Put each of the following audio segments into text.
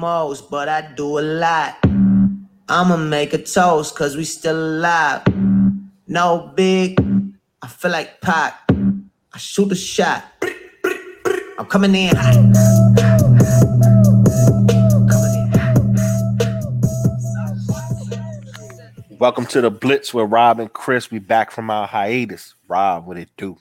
most, but I do a lot. I'ma make a toast, cause we still alive. No big, I feel like Pac. I shoot a shot. I'm coming in Welcome to the Blitz with Rob and Chris. We back from our hiatus. Rob, what it do?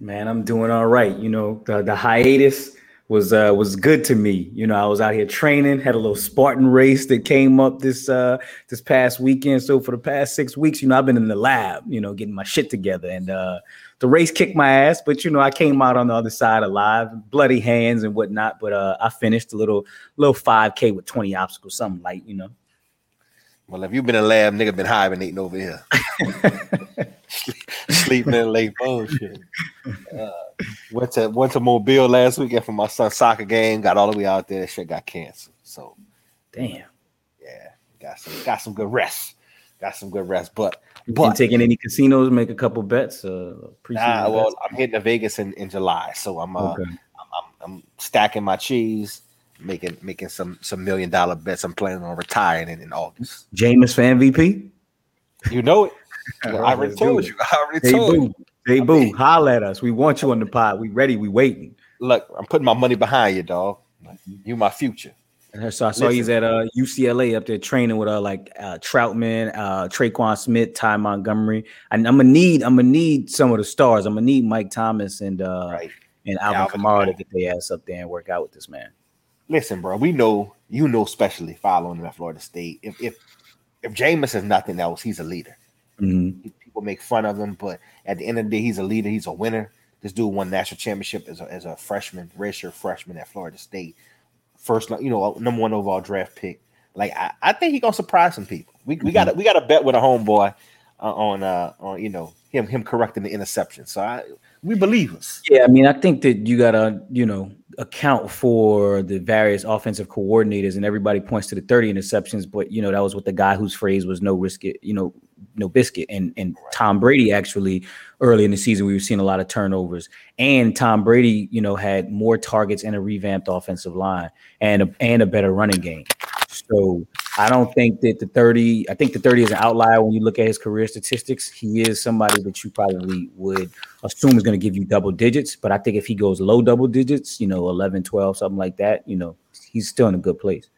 Man, I'm doing all right. You know, the, the hiatus was uh was good to me. You know, I was out here training, had a little Spartan race that came up this uh this past weekend. So for the past six weeks, you know, I've been in the lab, you know, getting my shit together. And uh the race kicked my ass, but you know, I came out on the other side alive, bloody hands and whatnot. But uh I finished a little little 5k with 20 obstacles, something light, you know. Well, if you've been in the lab, nigga been hibernating over here. Sleeping in late bullshit. Uh, went to went to Mobile last weekend for my son's soccer game. Got all the way out there. That shit got canceled. So damn. Yeah, got some got some good rest. Got some good rest. But but you taking any casinos, make a couple bets. Uh, nah, well, bets? I'm hitting to Vegas in, in July, so I'm uh, okay. I'm, I'm, I'm stacking my cheese making making some some million dollar bets. I'm planning on retiring in, in August. Jameis for MVP. You know it. I already told you. I already told boo. you. Hey boo, mean, holla at us. We want you on the pod. We ready. We waiting. Look, I'm putting my money behind you, dog. You my future. So I saw he's at uh, UCLA up there training with uh, like uh, Trautman, uh, Tre'Quan Smith, Ty Montgomery. And I'm gonna need I'm gonna need some of the stars. I'm gonna need Mike Thomas and uh, right. and Alvin, Alvin Kamara to get their ass up there and work out with this man listen, bro, we know you know, especially following him at Florida State. If if if Jameis is nothing else, he's a leader. Mm-hmm. People make fun of him, but at the end of the day, he's a leader. He's a winner. This dude won national championship as a, as a freshman, redshirt freshman at Florida State. First, you know, number one overall draft pick. Like I, I think he's gonna surprise some people. We, we got we got a bet with a homeboy uh, on uh on you know him him correcting the interception. So I we believe us. Yeah, I mean, I think that you gotta you know account for the various offensive coordinators and everybody points to the 30 interceptions but you know that was what the guy whose phrase was no risk it you know no biscuit and and Tom Brady actually early in the season we were seeing a lot of turnovers and Tom Brady you know had more targets and a revamped offensive line and a, and a better running game so I don't think that the 30, I think the 30 is an outlier when you look at his career statistics. He is somebody that you probably would assume is going to give you double digits. But I think if he goes low double digits, you know, 11, 12, something like that, you know, he's still in a good place.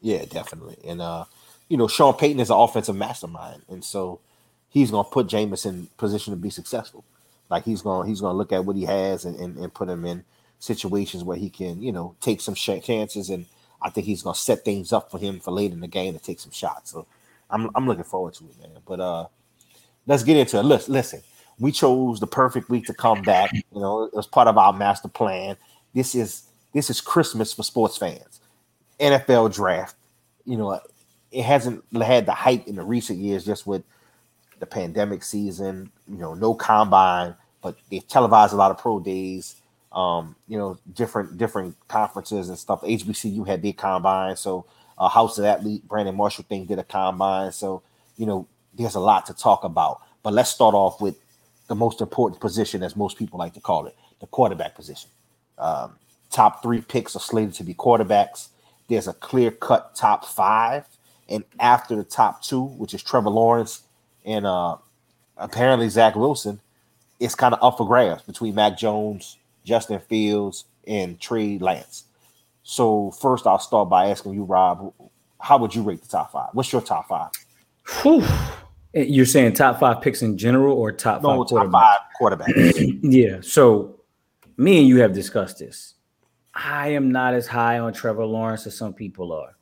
Yeah, definitely. And, uh, you know, Sean Payton is an offensive mastermind. And so he's going to put Jameis in position to be successful. Like he's going to, he's to look at what he has and, and, and put him in situations where he can, you know, take some chances and, I think he's gonna set things up for him for later in the game to take some shots. So I'm I'm looking forward to it, man. But uh let's get into it. Listen, listen, we chose the perfect week to come back. You know, it was part of our master plan. This is this is Christmas for sports fans. NFL draft. You know, it hasn't had the hype in the recent years just with the pandemic season, you know, no combine, but they televised a lot of pro days um, you know, different different conferences and stuff. HBCU had their combine, so uh, House of Athlete, Brandon Marshall thing did a combine. So you know, there's a lot to talk about. But let's start off with the most important position, as most people like to call it, the quarterback position. Um, top three picks are slated to be quarterbacks. There's a clear cut top five, and after the top two, which is Trevor Lawrence and uh, apparently Zach Wilson, it's kind of up for grabs between Mac Jones Justin Fields, and Trey Lance. So first, I'll start by asking you, Rob, how would you rate the top five? What's your top five? Whew. You're saying top five picks in general, or top no, five top five quarterbacks? yeah. So me and you have discussed this. I am not as high on Trevor Lawrence as some people are.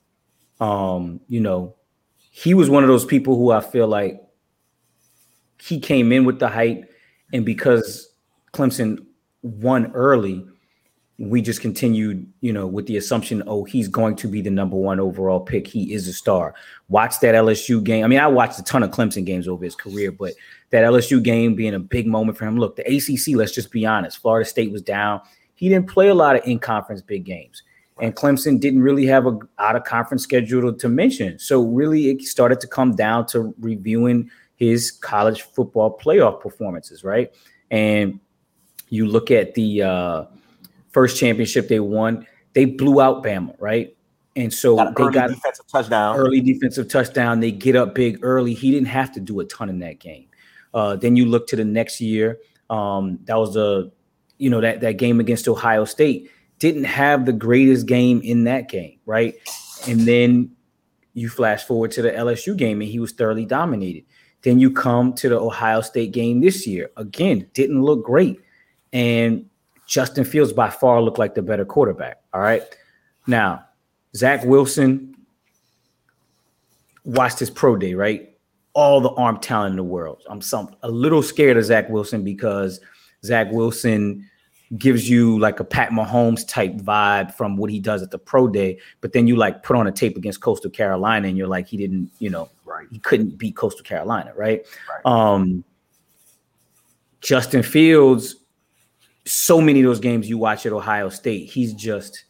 Um, you know, he was one of those people who I feel like he came in with the hype, and because Clemson won early, we just continued, you know, with the assumption, oh, he's going to be the number one overall pick. He is a star. Watch that LSU game. I mean, I watched a ton of Clemson games over his career, but that LSU game being a big moment for him. Look, the ACC, let's just be honest, Florida State was down. He didn't play a lot of in conference big games. And Clemson didn't really have a out of conference schedule to mention. So really it started to come down to reviewing his college football playoff performances, right? And you look at the uh, first championship they won, they blew out Bama, right? And so got they got defensive touchdown. Early defensive touchdown. They get up big early. He didn't have to do a ton in that game. Uh, then you look to the next year. Um, that was the, you know, that that game against Ohio State. Didn't have the greatest game in that game, right? And then you flash forward to the LSU game, and he was thoroughly dominated. Then you come to the Ohio State game this year. Again, didn't look great. And Justin Fields by far looked like the better quarterback. All right. Now, Zach Wilson watched his pro day, right? All the arm talent in the world. I'm some a little scared of Zach Wilson because Zach Wilson gives you like a Pat Mahomes type vibe from what he does at the pro day, but then you like put on a tape against Coastal Carolina and you're like he didn't, you know, right. he couldn't beat Coastal Carolina, right? right. Um Justin Fields so many of those games you watch at Ohio State, he's just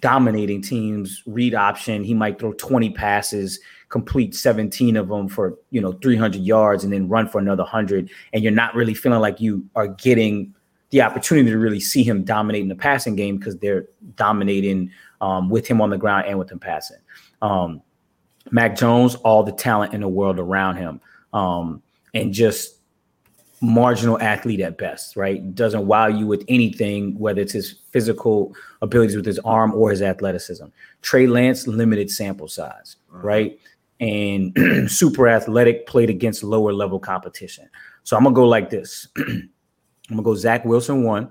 dominating teams, read option. He might throw 20 passes, complete 17 of them for, you know, 300 yards and then run for another 100 and you're not really feeling like you are getting the opportunity to really see him dominate in the passing game because they're dominating um, with him on the ground and with him passing. Um, Mac Jones, all the talent in the world around him, um, and just marginal athlete at best, right? Doesn't wow you with anything, whether it's his physical abilities with his arm or his athleticism. Trey Lance, limited sample size, uh-huh. right? And super athletic, played against lower level competition. So I'm gonna go like this. I'm gonna go Zach Wilson one.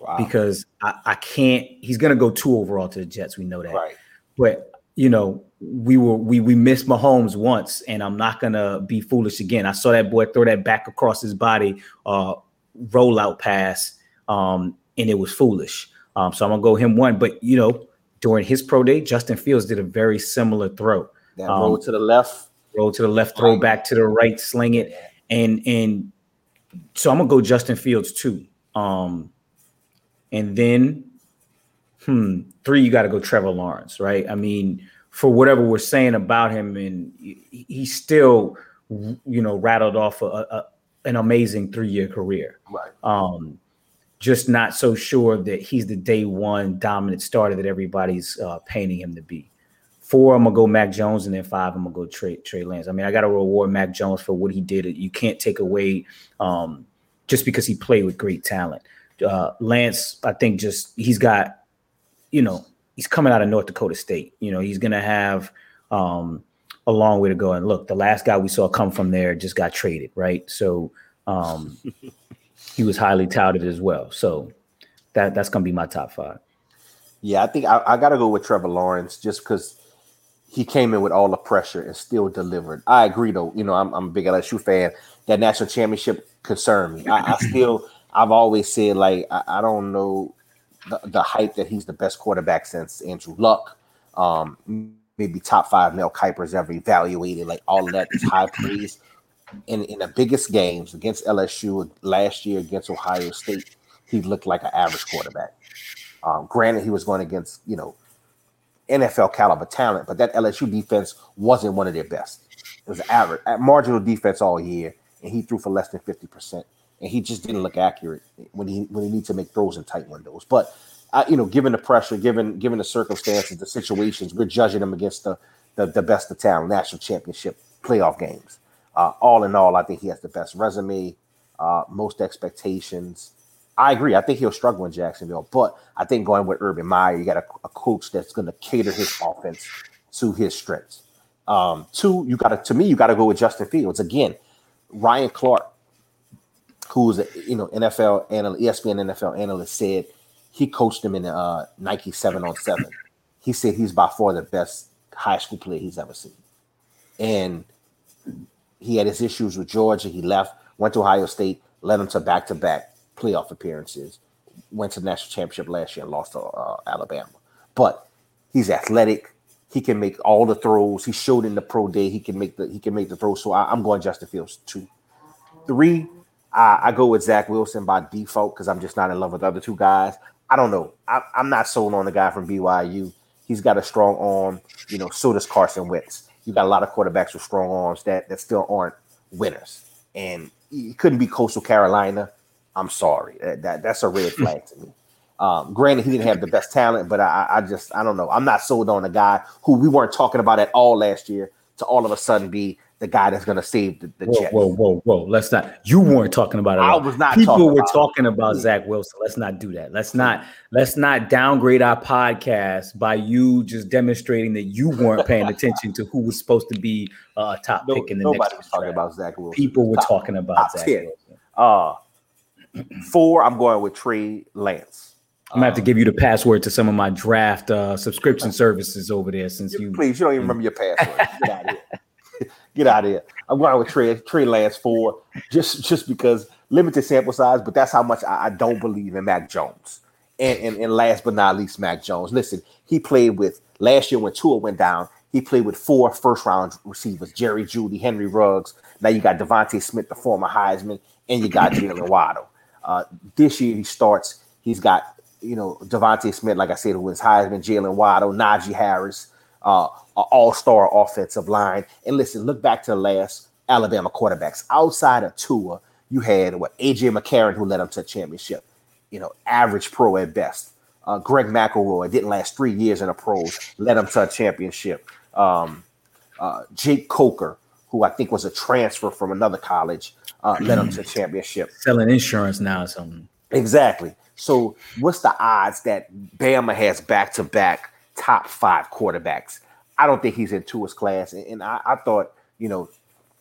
Wow. Because I, I can't, he's gonna go two overall to the Jets. We know that. Right. But you know, we were we we missed Mahomes once, and I'm not gonna be foolish again. I saw that boy throw that back across his body, uh, rollout pass, um, and it was foolish. Um, so I'm gonna go him one. But you know, during his pro day, Justin Fields did a very similar throw. That um, roll to the left, roll to the left, throw back to the right, sling it, and and so I'm gonna go Justin Fields too. Um, and then hmm, three, you got to go Trevor Lawrence, right? I mean, for whatever we're saying about him, and he still, you know, rattled off a, a, an amazing three year career. Right. Um, just not so sure that he's the day one dominant starter that everybody's uh, painting him to be. Four, I'm gonna go Mac Jones, and then five, I'm gonna go Trey Trey Lance. I mean, I got to reward Mac Jones for what he did. You can't take away um, just because he played with great talent. Uh, Lance, I think, just he's got you know, he's coming out of North Dakota State. You know, he's to have um, a long way to go. And look, the last guy we saw come from there just got traded, right? So um, he was highly touted as well. So that that's to be my top five. Yeah, I think I, I got to go with Trevor Lawrence just because he came in with all the pressure and still delivered. I agree, though. You know, I'm, I'm a big LSU fan. That national championship concerned me. I, I still, I've always said like I, I don't know the, the hype that he's the best quarterback since Andrew Luck. Um, maybe top five Mel Kiper's ever evaluated. Like all of that is high praise. In in the biggest games against LSU last year against Ohio State, he looked like an average quarterback. Um, granted, he was going against you know NFL caliber talent, but that LSU defense wasn't one of their best. It was average, marginal defense all year, and he threw for less than fifty percent and he just didn't look accurate when he when he needs to make throws in tight windows. But uh, you know, given the pressure, given given the circumstances, the situations, we're judging him against the the, the best of town, national championship playoff games. Uh, all in all, I think he has the best resume, uh, most expectations. I agree. I think he'll struggle in Jacksonville, but I think going with Urban Meyer, you got a, a coach that's going to cater his offense to his strengths. Um, two, you got to to me, you got to go with Justin Fields again. Ryan Clark who's a you know NFL analyst, ESPN NFL analyst, said he coached him in uh, Nike seven on seven. He said he's by far the best high school player he's ever seen, and he had his issues with Georgia. He left, went to Ohio State, led him to back to back playoff appearances. Went to the national championship last year and lost to uh, Alabama. But he's athletic. He can make all the throws. He showed in the pro day he can make the he can make the throws. So I, I'm going Justin Fields two. Three, I, I go with Zach Wilson by default because I'm just not in love with the other two guys. I don't know. I, am not sold on the guy from BYU. He's got a strong arm. You know, so does Carson Wentz. You got a lot of quarterbacks with strong arms that that still aren't winners. And he couldn't be Coastal Carolina. I'm sorry. That, that that's a red flag to me. Um, granted, he didn't have the best talent, but I, I just I don't know. I'm not sold on a guy who we weren't talking about at all last year to all of a sudden be the guy that's going to save the, the whoa, Jets. Whoa, whoa, whoa! Let's not. You weren't talking about it. I was not. People talking were about talking about Zach Wilson. Let's not do that. Let's not. Let's not downgrade our podcast by you just demonstrating that you weren't paying attention to who was supposed to be uh, a top No, pick in the nobody next. was talking draft. about Zach Wilson. People were Top- talking about top Zach 10. Wilson. Uh, four. I'm going with Trey Lance. I'm gonna have to give you the password to some of my draft uh, subscription services over there since You- you. Please, you don't even remember your password. Get out of here. Get out of here. I'm going with Trey, Trey Lance four, just just because limited sample size, but that's how much I, I don't believe in Mac Jones. And, and and last but not least, Mac Jones. Listen, he played with last year when Tua went down. He played with four first round receivers: Jerry Jeudy, Henry Ruggs. Now you got DeVonta Smith, the former Heisman, and you got Jaylen Waddle. Uh, this year he starts. He's got you know DeVonta Smith, like I said, who was Heisman, Jaylen Waddle, Najee Harris, uh, an all-star offensive line. And listen, look back to the last Alabama quarterbacks. Outside of Tua, you had what AJ McCarron, who led them to a championship. You know, average pro at best. Uh, Greg McElroy didn't last three years in the pros, led them to a championship. Um, uh, Jake Coker, who I think was a transfer from another college, uh, led them to a championship. selling insurance now or something. Exactly. So, what's the odds that Bama has back to back top five quarterbacks? I don't think he's in Tua's class, and, and I, I thought you know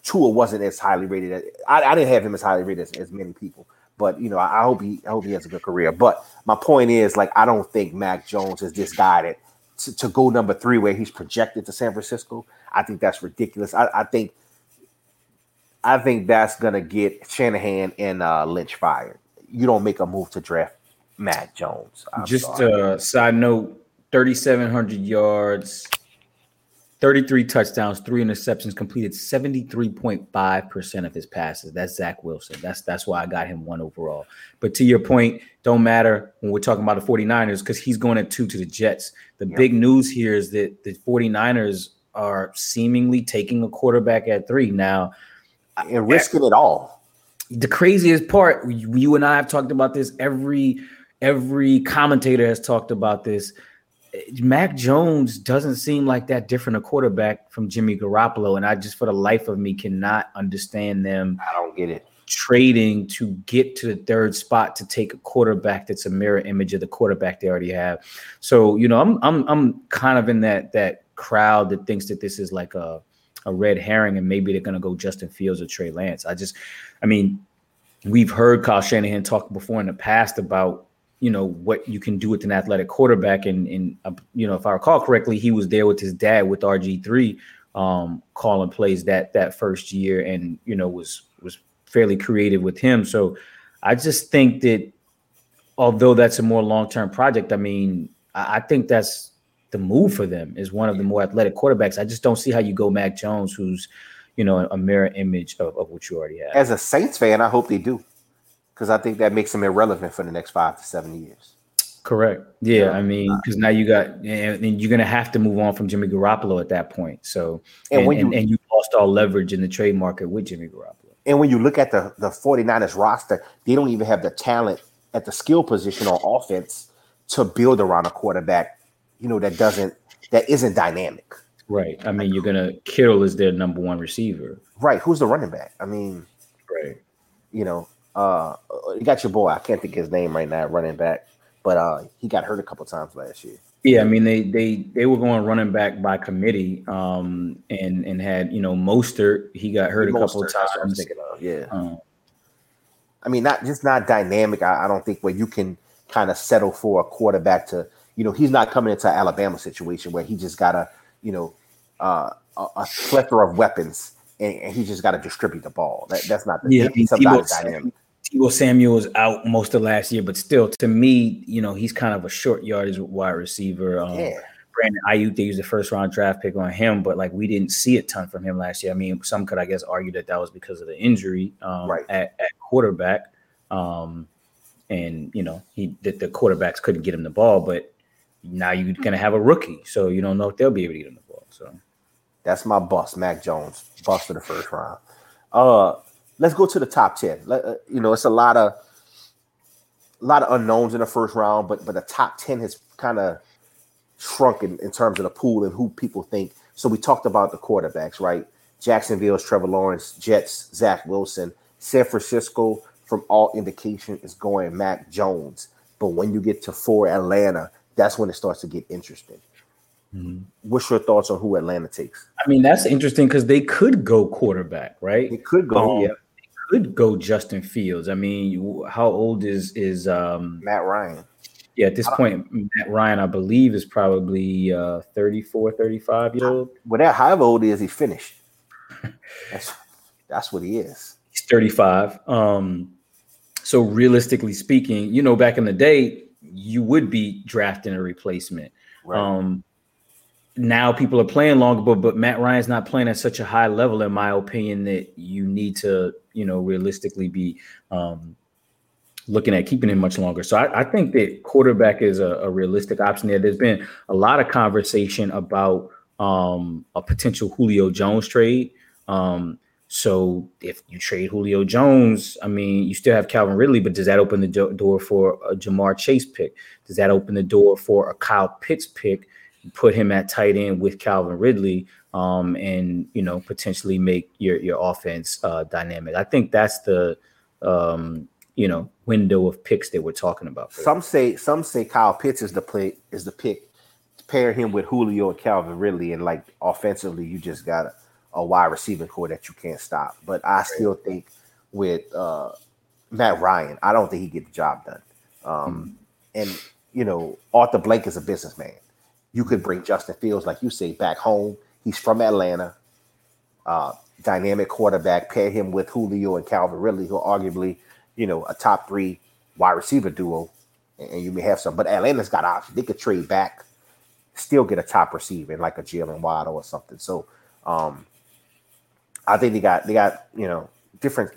Tua wasn't as highly rated. As, I, I didn't have him as highly rated as, as many people, but you know I, I hope he I hope he has a good career. But my point is, like, I don't think Mac Jones is this guy that to, to go number three where he's projected to San Francisco. I think that's ridiculous. I, I think I think that's gonna get Shanahan and uh, Lynch fired. You don't make a move to draft Matt Jones. I'm Just sorry. uh side note 3700 yards 33 touchdowns three interceptions completed 73.5% of his passes. That's zach wilson. That's that's why i got him one overall. But to your point don't matter when we're talking about the 49ers because he's going at two to the jets. The big news here is that the 49ers are seemingly taking a quarterback at three. Now and risking it all. the craziest part you you and i have talked about this. Every every commentator has talked about this mac jones doesn't seem like that different a quarterback from jimmy garoppolo and i just for the life of me cannot understand them I don't get it. trading to get to the third spot to take a quarterback that's a mirror image of the quarterback they already have. So, you know, I'm I'm I'm kind of in that that crowd that thinks that this is like a a red herring and maybe they're gonna go Justin Fields or Trey Lance. I just I mean, we've heard Kyle Shanahan talk before in the past about you know what you can do with an athletic quarterback and and uh, you know if I recall correctly, he was there with his dad with RG three um calling plays that that first year and you know was was fairly creative with him. So I just think that although that's a more long-term project, I mean, I, I think that's the move for them is one of the more athletic quarterbacks. I just don't see how you go Mac Jones, who's, you know, a mirror image of, of what you already have. As a Saints fan, I hope they do, because I think that makes them irrelevant for the next five to seven years. Correct. Yeah, Yeah. I mean, because now you got, and and you're gonna have to move on from Jimmy Garoppolo at that point. So, And and, when and, you- and you lost all leverage in the trade market with Jimmy Garoppolo. And when you look at the, the 49ers roster, they don't even have the talent at the skill position on offense to build around a quarterback, you know, that doesn't that isn't dynamic. Right. I mean, you're gonna Kittle is their number one receiver. Right. Who's the running back? I mean, Right. you know, uh you got your boy, I can't think of his name right now, running back, but uh he got hurt a couple times last year. Yeah, I mean they they they were going running back by committee, um, and and had you know Mostert. He got hurt a couple of Mostert, that's what I was times. thinking of, Yeah. Um, I mean, not just not dynamic. I, I don't think where you can kind of settle for a quarterback to, you know, he's not coming into an Alabama situation where he just got to, you know, uh, a, a plethora of weapons and, and he just got to distribute the ball. That, that's not the yeah, I mean, sometimes Deebo, it's dynamic. Deebo Samuel was out most of last year, but still, to me, you know, he's kind of a short yardage wide receiver. Um, Yeah. Brandon Aiyuk, they used the first round draft pick on him, but like we didn't see a ton from him last year. I mean, some could, I guess, argue that that was because of the injury um, Right. at, at quarterback, um, and you know, he that the quarterbacks couldn't get him the ball. But now you're gonna have a rookie, so you don't know if they'll be able to get him the ball. So That's my bust, Mac Jones, bust for the first round. Uh, let's go to the top ten. Let, uh, you know, it's a lot of a lot of unknowns in the first round, but but the top ten has kind of shrunk in, in terms of the pool and who people think. So we talked about the quarterbacks, right? Jacksonville's Trevor Lawrence, Jets, Zach Wilson, San Francisco, from all indication, is going Mac Jones. But when you get to four Atlanta, that's when it starts to get interesting. Mm-hmm. What's your thoughts on who Atlanta takes? I mean, that's interesting because they could go quarterback, right? They could go, um, yeah. Could go Justin Fields. I mean, how old is is um Matt Ryan? Yeah, at this point, Matt Ryan, I believe, is probably uh 34, 35 years old. Well, that however old is, he finished. that's that's what he is. He's 35. Um, so realistically speaking, you know, back in the day, you would be drafting a replacement. Right. Um, now people are playing longer, but but Matt Ryan's not playing at such a high level, in my opinion, that you need to, you know, realistically be um, looking at keeping him much longer. So I, I think that quarterback is a, a, realistic option there. There's been a lot of conversation about um, a potential Julio Jones trade. Um, so if you trade Julio Jones, I mean, you still have Calvin Ridley, but does that open the do- door for a Ja'Marr Chase pick? Does that open the door for a Kyle Pitts pick? Put him at tight end with Calvin Ridley, um, and you know potentially make your your offense uh, dynamic. I think that's the um, you know window of picks that we're talking about. Some say some say Kyle Pitts is the play is the pick. Pair him with Julio and Calvin Ridley, and like offensively, you just got a a wide receiving corps that you can't stop. But I still think with uh, Matt Ryan, I don't think he get the job done. Um, mm-hmm. And you know, Arthur Blank is a businessman. You could bring Justin Fields, like you say, back home. He's from Atlanta. Uh, dynamic quarterback. Pair him with Julio and Calvin Ridley, who are arguably, you know, a top three wide receiver duo. And you may have some, but Atlanta's got options. They could trade back, still get a top receiver in like a Jaylen Waddle or something. So um, I think they got they got you know different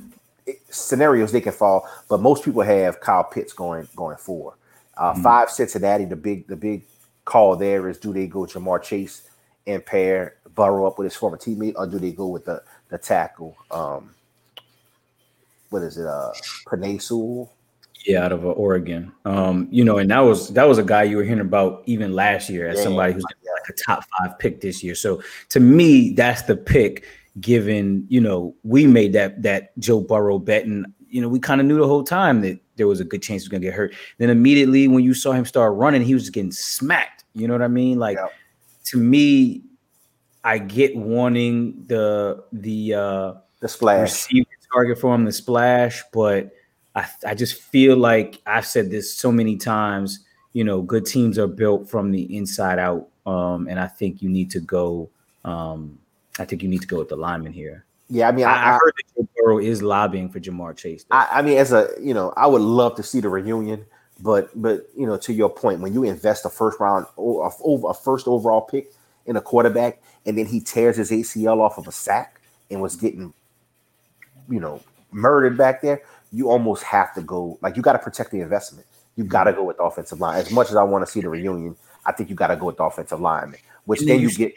scenarios they can fall, but most people have Kyle Pitts going going forward. Uh, mm-hmm. Five Cincinnati, the big the big call there is do they go Ja'Marr Chase and pair Burrow up with his former teammate, or do they go with the the tackle? Um, what is it? Uh, Penei Yeah, out of uh, Oregon. Um, you know, and that was that was a guy you were hearing about even last year as yeah, somebody who's yeah. like a top five pick this year. So to me, that's the pick given you know we made that that Joe Burrow bet, and you know we kind of knew the whole time that there was a good chance he was gonna get hurt. Then immediately when you saw him start running, he was getting smacked. You know what I mean? Like yeah. to me, I get wanting the the uh the splash target for him, the splash, but I I just feel like I've said this so many times. You know, good teams are built from the inside out, um, and I think you need to go um, I think you need to go with the lineman here. Yeah, I mean, I, I, I heard that Joe Burrow is lobbying for Ja'Marr Chase. I, I, mean, as a you know, I would love to see the reunion, but but you know, to your point, when you invest a first round over a first overall pick in a quarterback, and then he tears his ACL off of a sack and was getting, you know, murdered back there, you almost have to go. Like you got to protect the investment. You mm-hmm. got to go with the offensive line. As much as I want to see the reunion, I think you got to go with the offensive line, which then, then you get.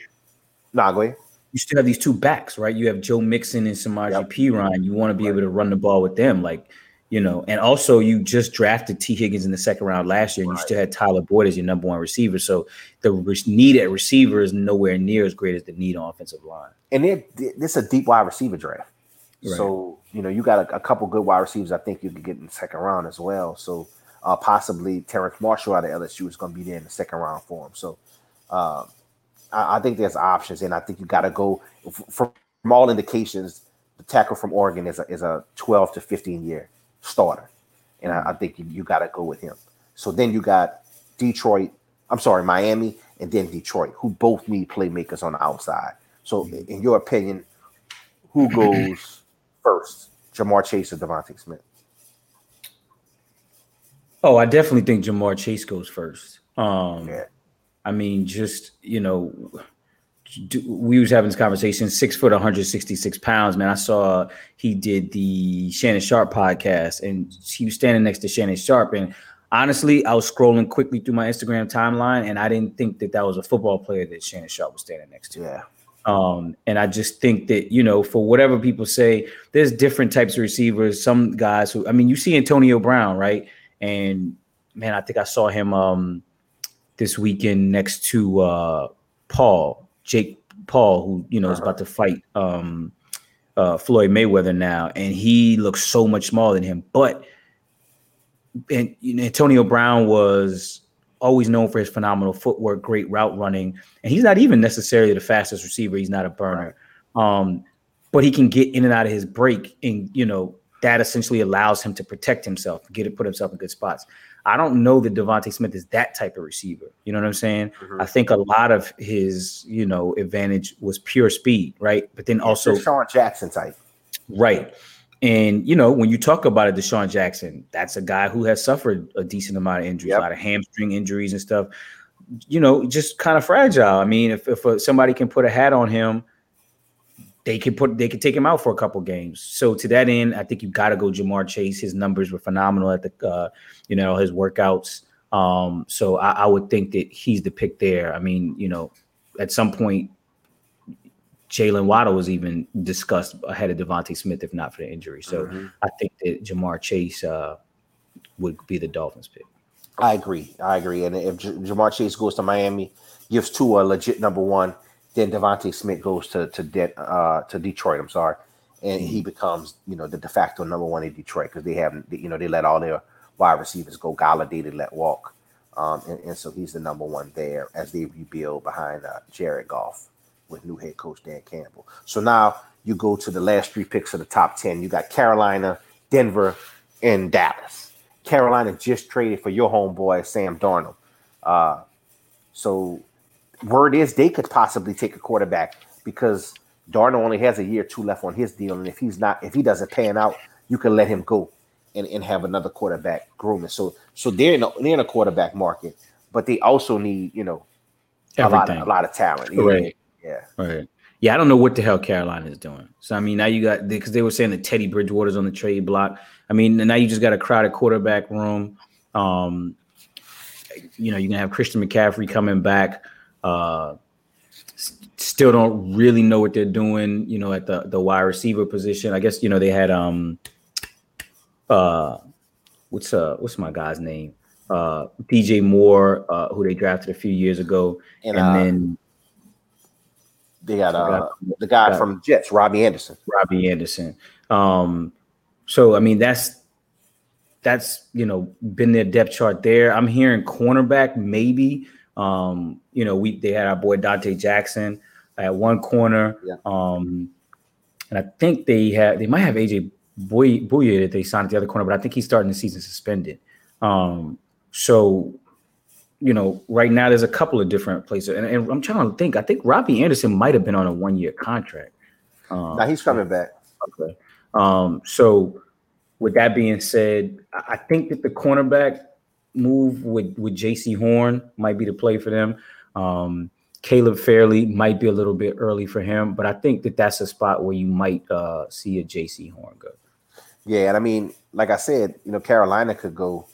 Nah, go ahead you still have these two backs, right? You have Joe Mixon and Samaje yep. Perine. You want to be right. able to run the ball with them, like you know. And also, you just drafted Tee Higgins in the second round last year, and right. you still had Tyler Boyd as your number one receiver. So the need at receiver is nowhere near as great as the need on offensive line. And it, this is a deep wide receiver draft. Right. So you know you got a, a, couple good wide receivers. I think you could get in the second round as well. So uh, possibly Terrace Marshall out of LSU is going to be there in the second round for him. So. Uh, I, I think there's options, and I think you got to go from, from all indications. The tackle from Oregon is a, is a 12 to 15 year starter, and I, I think you, you got to go with him. So then you got Detroit. I'm sorry, Miami, and then Detroit, who both need playmakers on the outside. So, in your opinion, who goes first, Ja'Marr Chase or DeVonta Smith? Oh, I definitely think Ja'Marr Chase goes first. Um, yeah. I mean, just you know, we was having this conversation. Six foot, 166 pounds. Man, I saw he did the Shannon Sharpe podcast, and he was standing next to Shannon Sharpe. And honestly, I was scrolling quickly through my Instagram timeline, and I didn't think that that was a football player that Shannon Sharpe was standing next to. Yeah. Um, and I just think that, you know, for whatever people say, there's different types of receivers. Some guys who, I mean, you see Antonio Brown, right? And man, I think I saw him um this weekend next to uh Paul, Jake Paul, who you know is about to fight um uh Floyd Mayweather now, and he looks so much smaller than him. But and you know, Antonio Brown was always known for his phenomenal footwork, great route running, and he's not even necessarily the fastest receiver. He's not a burner, um, but he can get in and out of his break, and you know that essentially allows him to protect himself, get it, put himself in good spots. I don't know that DeVonta Smith is that type of receiver. You know what I'm saying? Mhm. I think a lot of his, you know, advantage was pure speed, right? But then also Sean Jackson type. Right. And you know, when you talk about it, DeSean Jackson, that's a guy who has suffered a decent amount of injuries, Yep. a lot of hamstring injuries and stuff. You know, just kind of fragile. I mean, if if uh, somebody can put a hat on him, they can put they can take him out for a couple games. So to that end, I think you got to go Ja'Marr Chase. His numbers were phenomenal at the, uh, you know, his workouts. Um, so I, I would think that he's the pick there. I mean, you know, at some point, Jaylen Waddle was even discussed ahead of DeVonta Smith if not for the injury. So Mhm. I think that Ja'Marr Chase uh, would be the Dolphins pick. I agree. I agree. And if J- Ja'Marr Chase goes to Miami, gives Tua a legit number one, then DeVonta Smith goes to to De- uh, to Detroit. I'm sorry, and he becomes you know the de facto number one in Detroit because they have you know they let all their wide receivers go. Golladay they let walk, um, and, and so he's the number one there as they rebuild behind uh, Jared Goff with new head coach Dan Campbell. So now you go to the last three picks of the top ten. You got Carolina, Denver, and Dallas. Carolina just traded for your homeboy Sam Darnold. Uh, so word is they could possibly take a quarterback because Darnold only has a year or two left on his deal, and if he's not, if he doesn't pan out, you can let him go and, and have another quarterback grooming. So so they're in a, they're in a quarterback market, but they also need you know a lot a lot of talent. Yeah, Right. yeah. Right. Yeah, I don't know what the hell Carolina is doing. So I mean, now you got because they were saying that Teddy Bridgewater's on the trade block. I mean, now you just got a crowded quarterback room. Um, you know, you're gonna have Christian McCaffrey coming back. Uh, still don't really know what they're doing. You know, at the the wide receiver position. I guess you know they had um, uh, what's uh, what's my guy's name? Uh, DJ Moore, uh, who they drafted a few years ago, And, and, uh, then they got uh the guy forgot. from Jets, Robbie Anderson. Robbie Anderson. Um, so I mean that's that's you know been their depth chart there. I'm hearing cornerback maybe. Um, you know, we they had our boy Donte Jackson at one corner. Yeah. Um, and I think they had they might have AJ Boy Bouye that they signed at the other corner, but I think he's starting the season suspended. Um, so you know, right now there's a couple of different places, and, and I'm trying to think. I think Robbie Anderson might have been on a one year contract. Um, Now he's coming back. Okay. Um, so with that being said, I I think that the cornerback move with with Jaycee Horn might be the play for them. Um, Caleb Farley might be a little bit early for him, but I think that that's a spot where you might uh, see a Jaycee Horn go. Yeah, and I mean, like I said, you know, Carolina could go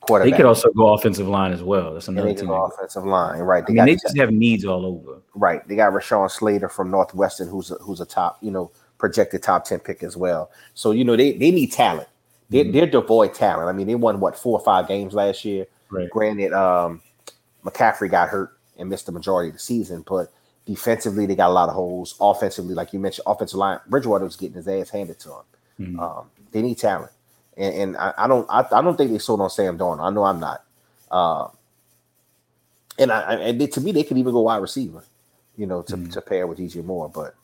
quarterback. They could also go offensive line as well. That's another team. offensive line, right? I They mean, they just have needs all over. right. They got Rashawn Slater from Northwestern, who's a, who's a top, you know, projected top ten pick as well. So you know, they they need talent. They're, Mhm. they're devoid talent. I mean, they won what four or five games last year. Right. Granted, um, McCaffrey got hurt and missed the majority of the season, but defensively they got a lot of holes. Offensively, like you mentioned, offensive line, Bridgewater was getting his ass handed to him. Mhm. Um, they need talent, and, and I, I don't I, I don't think they sold on Sam Darnold. I know I'm not. Uh, and I, I and they, to me they could even go wide receiver, you know, to, Mhm. to pair with DJ Moore, but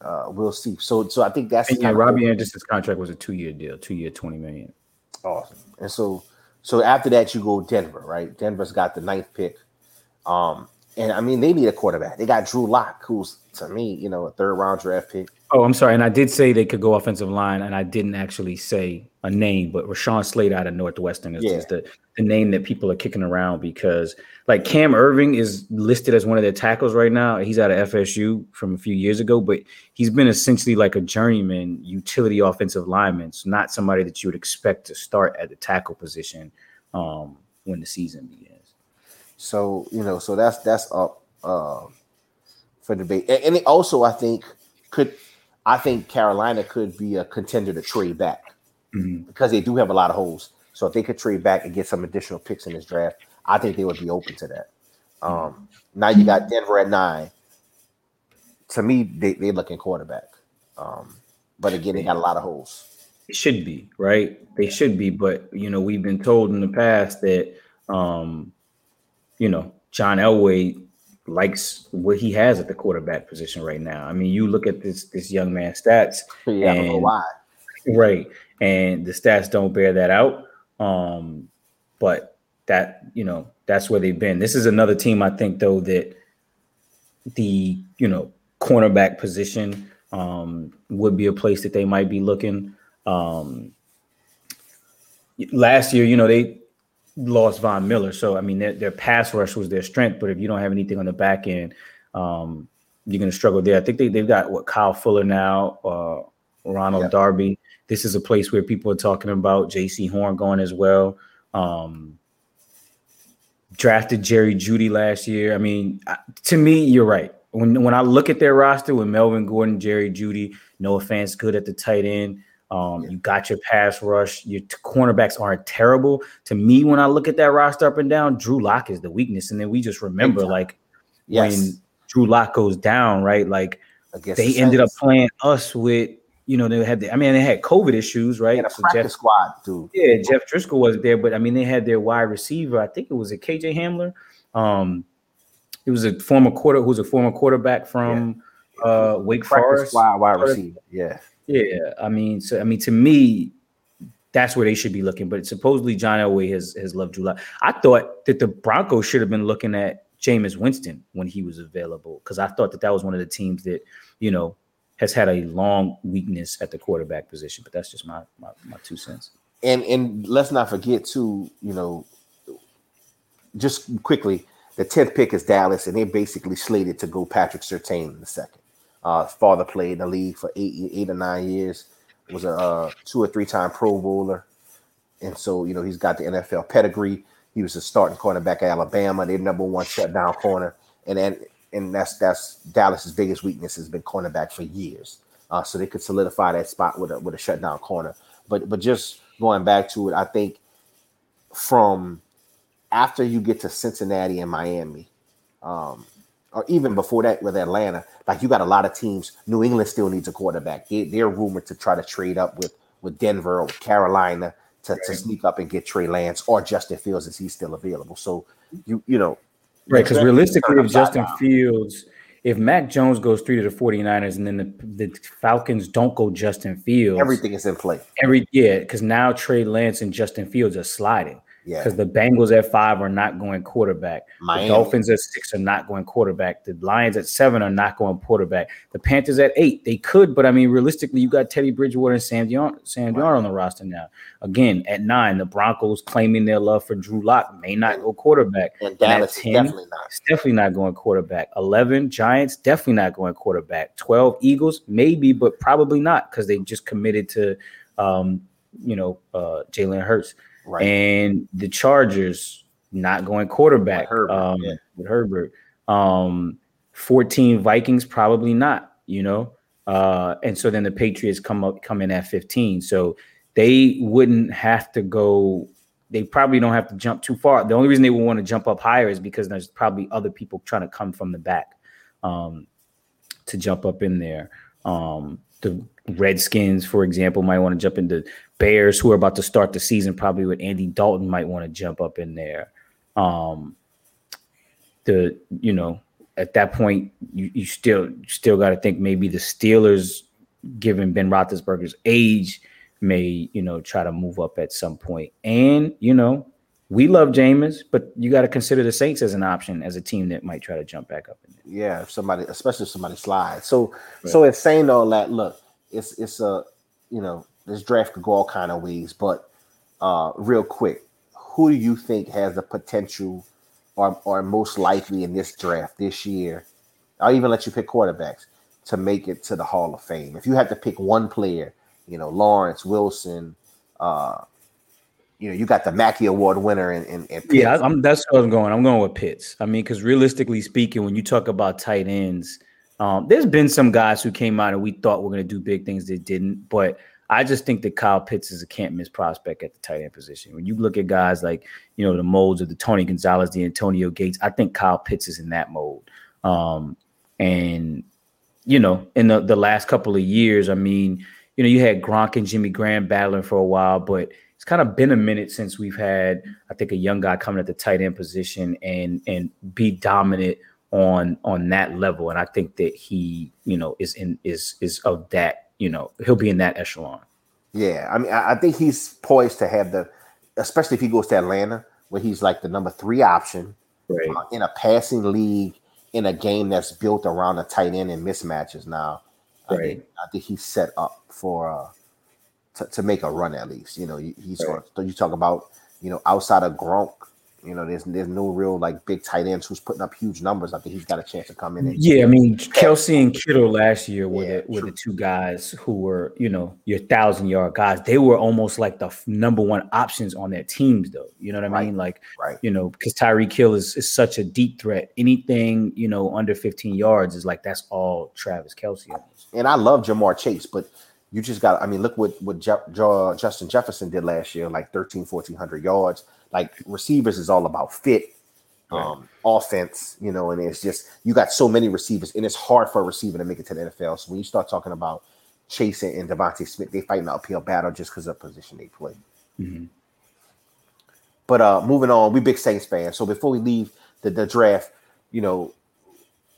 uh, we'll see. So so I think that's And yeah, Robbie. Anderson's contract was a two year deal, two year, twenty million. Awesome. And so so after that you go Denver, right? Denver's got the ninth pick. Um, and I mean they need a quarterback. They got Drew Lock, who's to me, you know, a third round draft pick. Oh, I'm sorry. And I did say they could go offensive line, and I didn't actually say a name, but Rashawn Slater out of Northwestern is, Yeah. is the, the name that people are kicking around because, like, Cam Erving is listed as one of their tackles right now. He's out of FSU from a few years ago, but he's been essentially like a journeyman utility offensive lineman, so not somebody that you would expect to start at the tackle position um, when the season begins. So, you know, so that's that's up um for debate. And, and it also I think could I think Carolina could be a contender to trade back Mhm. because they do have a lot of holes. So if they could trade back and get some additional picks in this draft, I think they would be open to that. Um, now you got Denver at nine. To me, they they looking quarterback. Um, but again, they got a lot of holes. It should be right. They should be, but you know, we've been told in the past that um, you know John Elway likes what he has at the quarterback position right now. I mean, you look at this this young man's stats. Yeah, and, why. Right, and the stats don't bear that out. Um, but that you know that's where they've been. This is another team I think though that the you know cornerback position um, would be a place that they might be looking. Um, last year, you know, they lost Von Miller, so I mean, their, their, pass rush was their strength. But if you don't have anything on the back end, um, you're going to struggle there. I think they they've got what Kyle Fuller now, uh, Ronald. Darby. This is a place where people are talking about Jaycee Horn going as well. Um, drafted Jerry Jeudy last year. I mean, to me, you're right when when I look at their roster with Melvin Gordon, Jerry Jeudy, Noah Fant's good at the tight end. Um, yeah. You got your pass rush. Your t- cornerbacks aren't terrible. To me, when I look at that roster up and down, Drew Lock is the weakness. And then we just remember, like, yes. when Drew Lock goes down, right? Like, they the ended up playing us with, you know, they had, the, I mean, they had COVID issues, right? so Jeff, squad, dude. Yeah, Jeff Driskel wasn't there, but I mean, they had their wide receiver. I think it was a KJ Hamler. Um, he was a former quarter who's a former quarterback from yeah. uh, Wake Forest. Wide, wide receiver. Yeah. Yeah. I mean, so I mean, to me, that's where they should be looking. But supposedly John Elway has has loved Lock. I thought that the Broncos should have been looking at Jameis Winston when he was available because I thought that that was one of the teams that you know has had a long weakness at the quarterback position. But that's just my my, my two cents. And and let's not forget too, you know, just quickly, the 10th pick is Dallas, and they're basically slated to go Patrick Surtain in the second. Uh, father played in the league for eight, eight or nine years. Was a uh, two or three time Pro Bowler, and so you know he's got the NFL pedigree. He was a starting cornerback at Alabama. Their number one shutdown corner, and then and that's that's Dallas's biggest weakness has been cornerback for years. Uh, so they could solidify that spot with a with a shutdown corner. But but just going back to it, I think from after you get to Cincinnati and Miami, um, or even before that with Atlanta, like you got a lot of teams. New England still needs a quarterback. They, they're rumored to try to trade up with with Denver or Carolina to, to sneak up and get Trey Lance or Justin Fields as he's still available. So you you know, right? Because realistically, if Justin down. Fields, if Mac Jones goes three to the 49ers and then the, the Falcons don't go Justin Fields, everything is in play. Every yeah, because now Trey Lance and Justin Fields are sliding. Yeah. Because the Bengals at five are not going quarterback. Miami. The Dolphins at six are not going quarterback. The Lions at seven are not going quarterback. The Panthers at eight, they could, but I mean, realistically, you got Teddy Bridgewater and Sam Dion, Sam Dion on the roster now. Again, at nine, the Broncos claiming their love for Drew Lock may not go quarterback. And Dallas and 10, definitely not. It's definitely not going quarterback. Eleven, Giants definitely not going quarterback. Twelve, Eagles maybe, but probably not because they just committed to, um, you know, uh, Jalen Hurts. Right. And the Chargers not going quarterback with Herbert. Um, yeah. with Herbert. Um, 14 Vikings probably not, you know. Uh, and so then the Patriots come up come in at 15. So they wouldn't have to go they probably don't have to jump too far. The only reason they would want to jump up higher is because there's probably other people trying to come from the back um, to jump up in there. Um, the Redskins, for example, might want to jump into Bears, who are about to start the season, probably with Andy Dalton, might want to jump up in there. Um, the you know at that point you, you still still got to think maybe the Steelers, given Ben Roethlisberger's age, may you know try to move up at some point. And you know we love Jameis, but you got to consider the Saints as an option as a team that might try to jump back up. Yeah, if somebody, especially if somebody slides. So, right. so it's saying all that. Look, it's it's a you know this draft could go all kind of ways, but uh, real quick, who do you think has the potential or or most likely in this draft this year? I'll even let you pick quarterbacks to make it to the Hall of Fame. If you had to pick one player, you know Lawrence Wilson. Uh, you know, you got the Mackey Award winner and in, in, in yeah, I'm, that's what I'm going. I'm going with Pitts. I mean, because realistically speaking, when you talk about tight ends, um, there's been some guys who came out and we thought were going to do big things that didn't. But I just think that Kyle Pitts is a can't miss prospect at the tight end position. When you look at guys like, you know, the molds of the Tony Gonzalez, the Antonio Gates, I think Kyle Pitts is in that mold. Um, and, you know, in the, the last couple of years, I mean, you know, you had Gronk and Jimmy Graham battling for a while, but kind of been a minute since we've had, I think, a young guy coming at the tight end position and and be dominant on on that level. And I think that he, you know, is in is is of that, you know, he'll be in that echelon. Yeah, I mean, I think he's poised to have the, especially if he goes to Atlanta, where he's like the number three option right. uh, in a passing league in a game that's built around a tight end and mismatches. Now, right. I think I think he's set up for uh, to, to make a run at least. You know, he's right. going. You talk about you know outside of Gronk, you know, there's there's no real like big tight ends who's putting up huge numbers. I think he's got a chance to come in. And, yeah, I mean Kelce and Kittle last year were yeah, the, were the two guys who were you know your thousand yard guys. They were almost like the number one options on their teams, though. You know what I right. mean? Like, right. you know, because Tyreek Hill is, is such a deep threat. Anything you know under 15 yards is like that's all Travis Kelce. And I love Ja'Marr Chase, but you just got. I mean, look what what Je- Je- Justin Jefferson did last year, like 13, 1400 yards like receivers is all about fit, um, offense, you know, and it's just you got so many receivers, and it's hard for a receiver to make it to the NFL. So when you start talking about Chase and DeVonta Smith, they fight an uphill battle just because of the position they play. Mm-hmm. But uh moving on, we big Saints fans. So before we leave the, the draft, you know,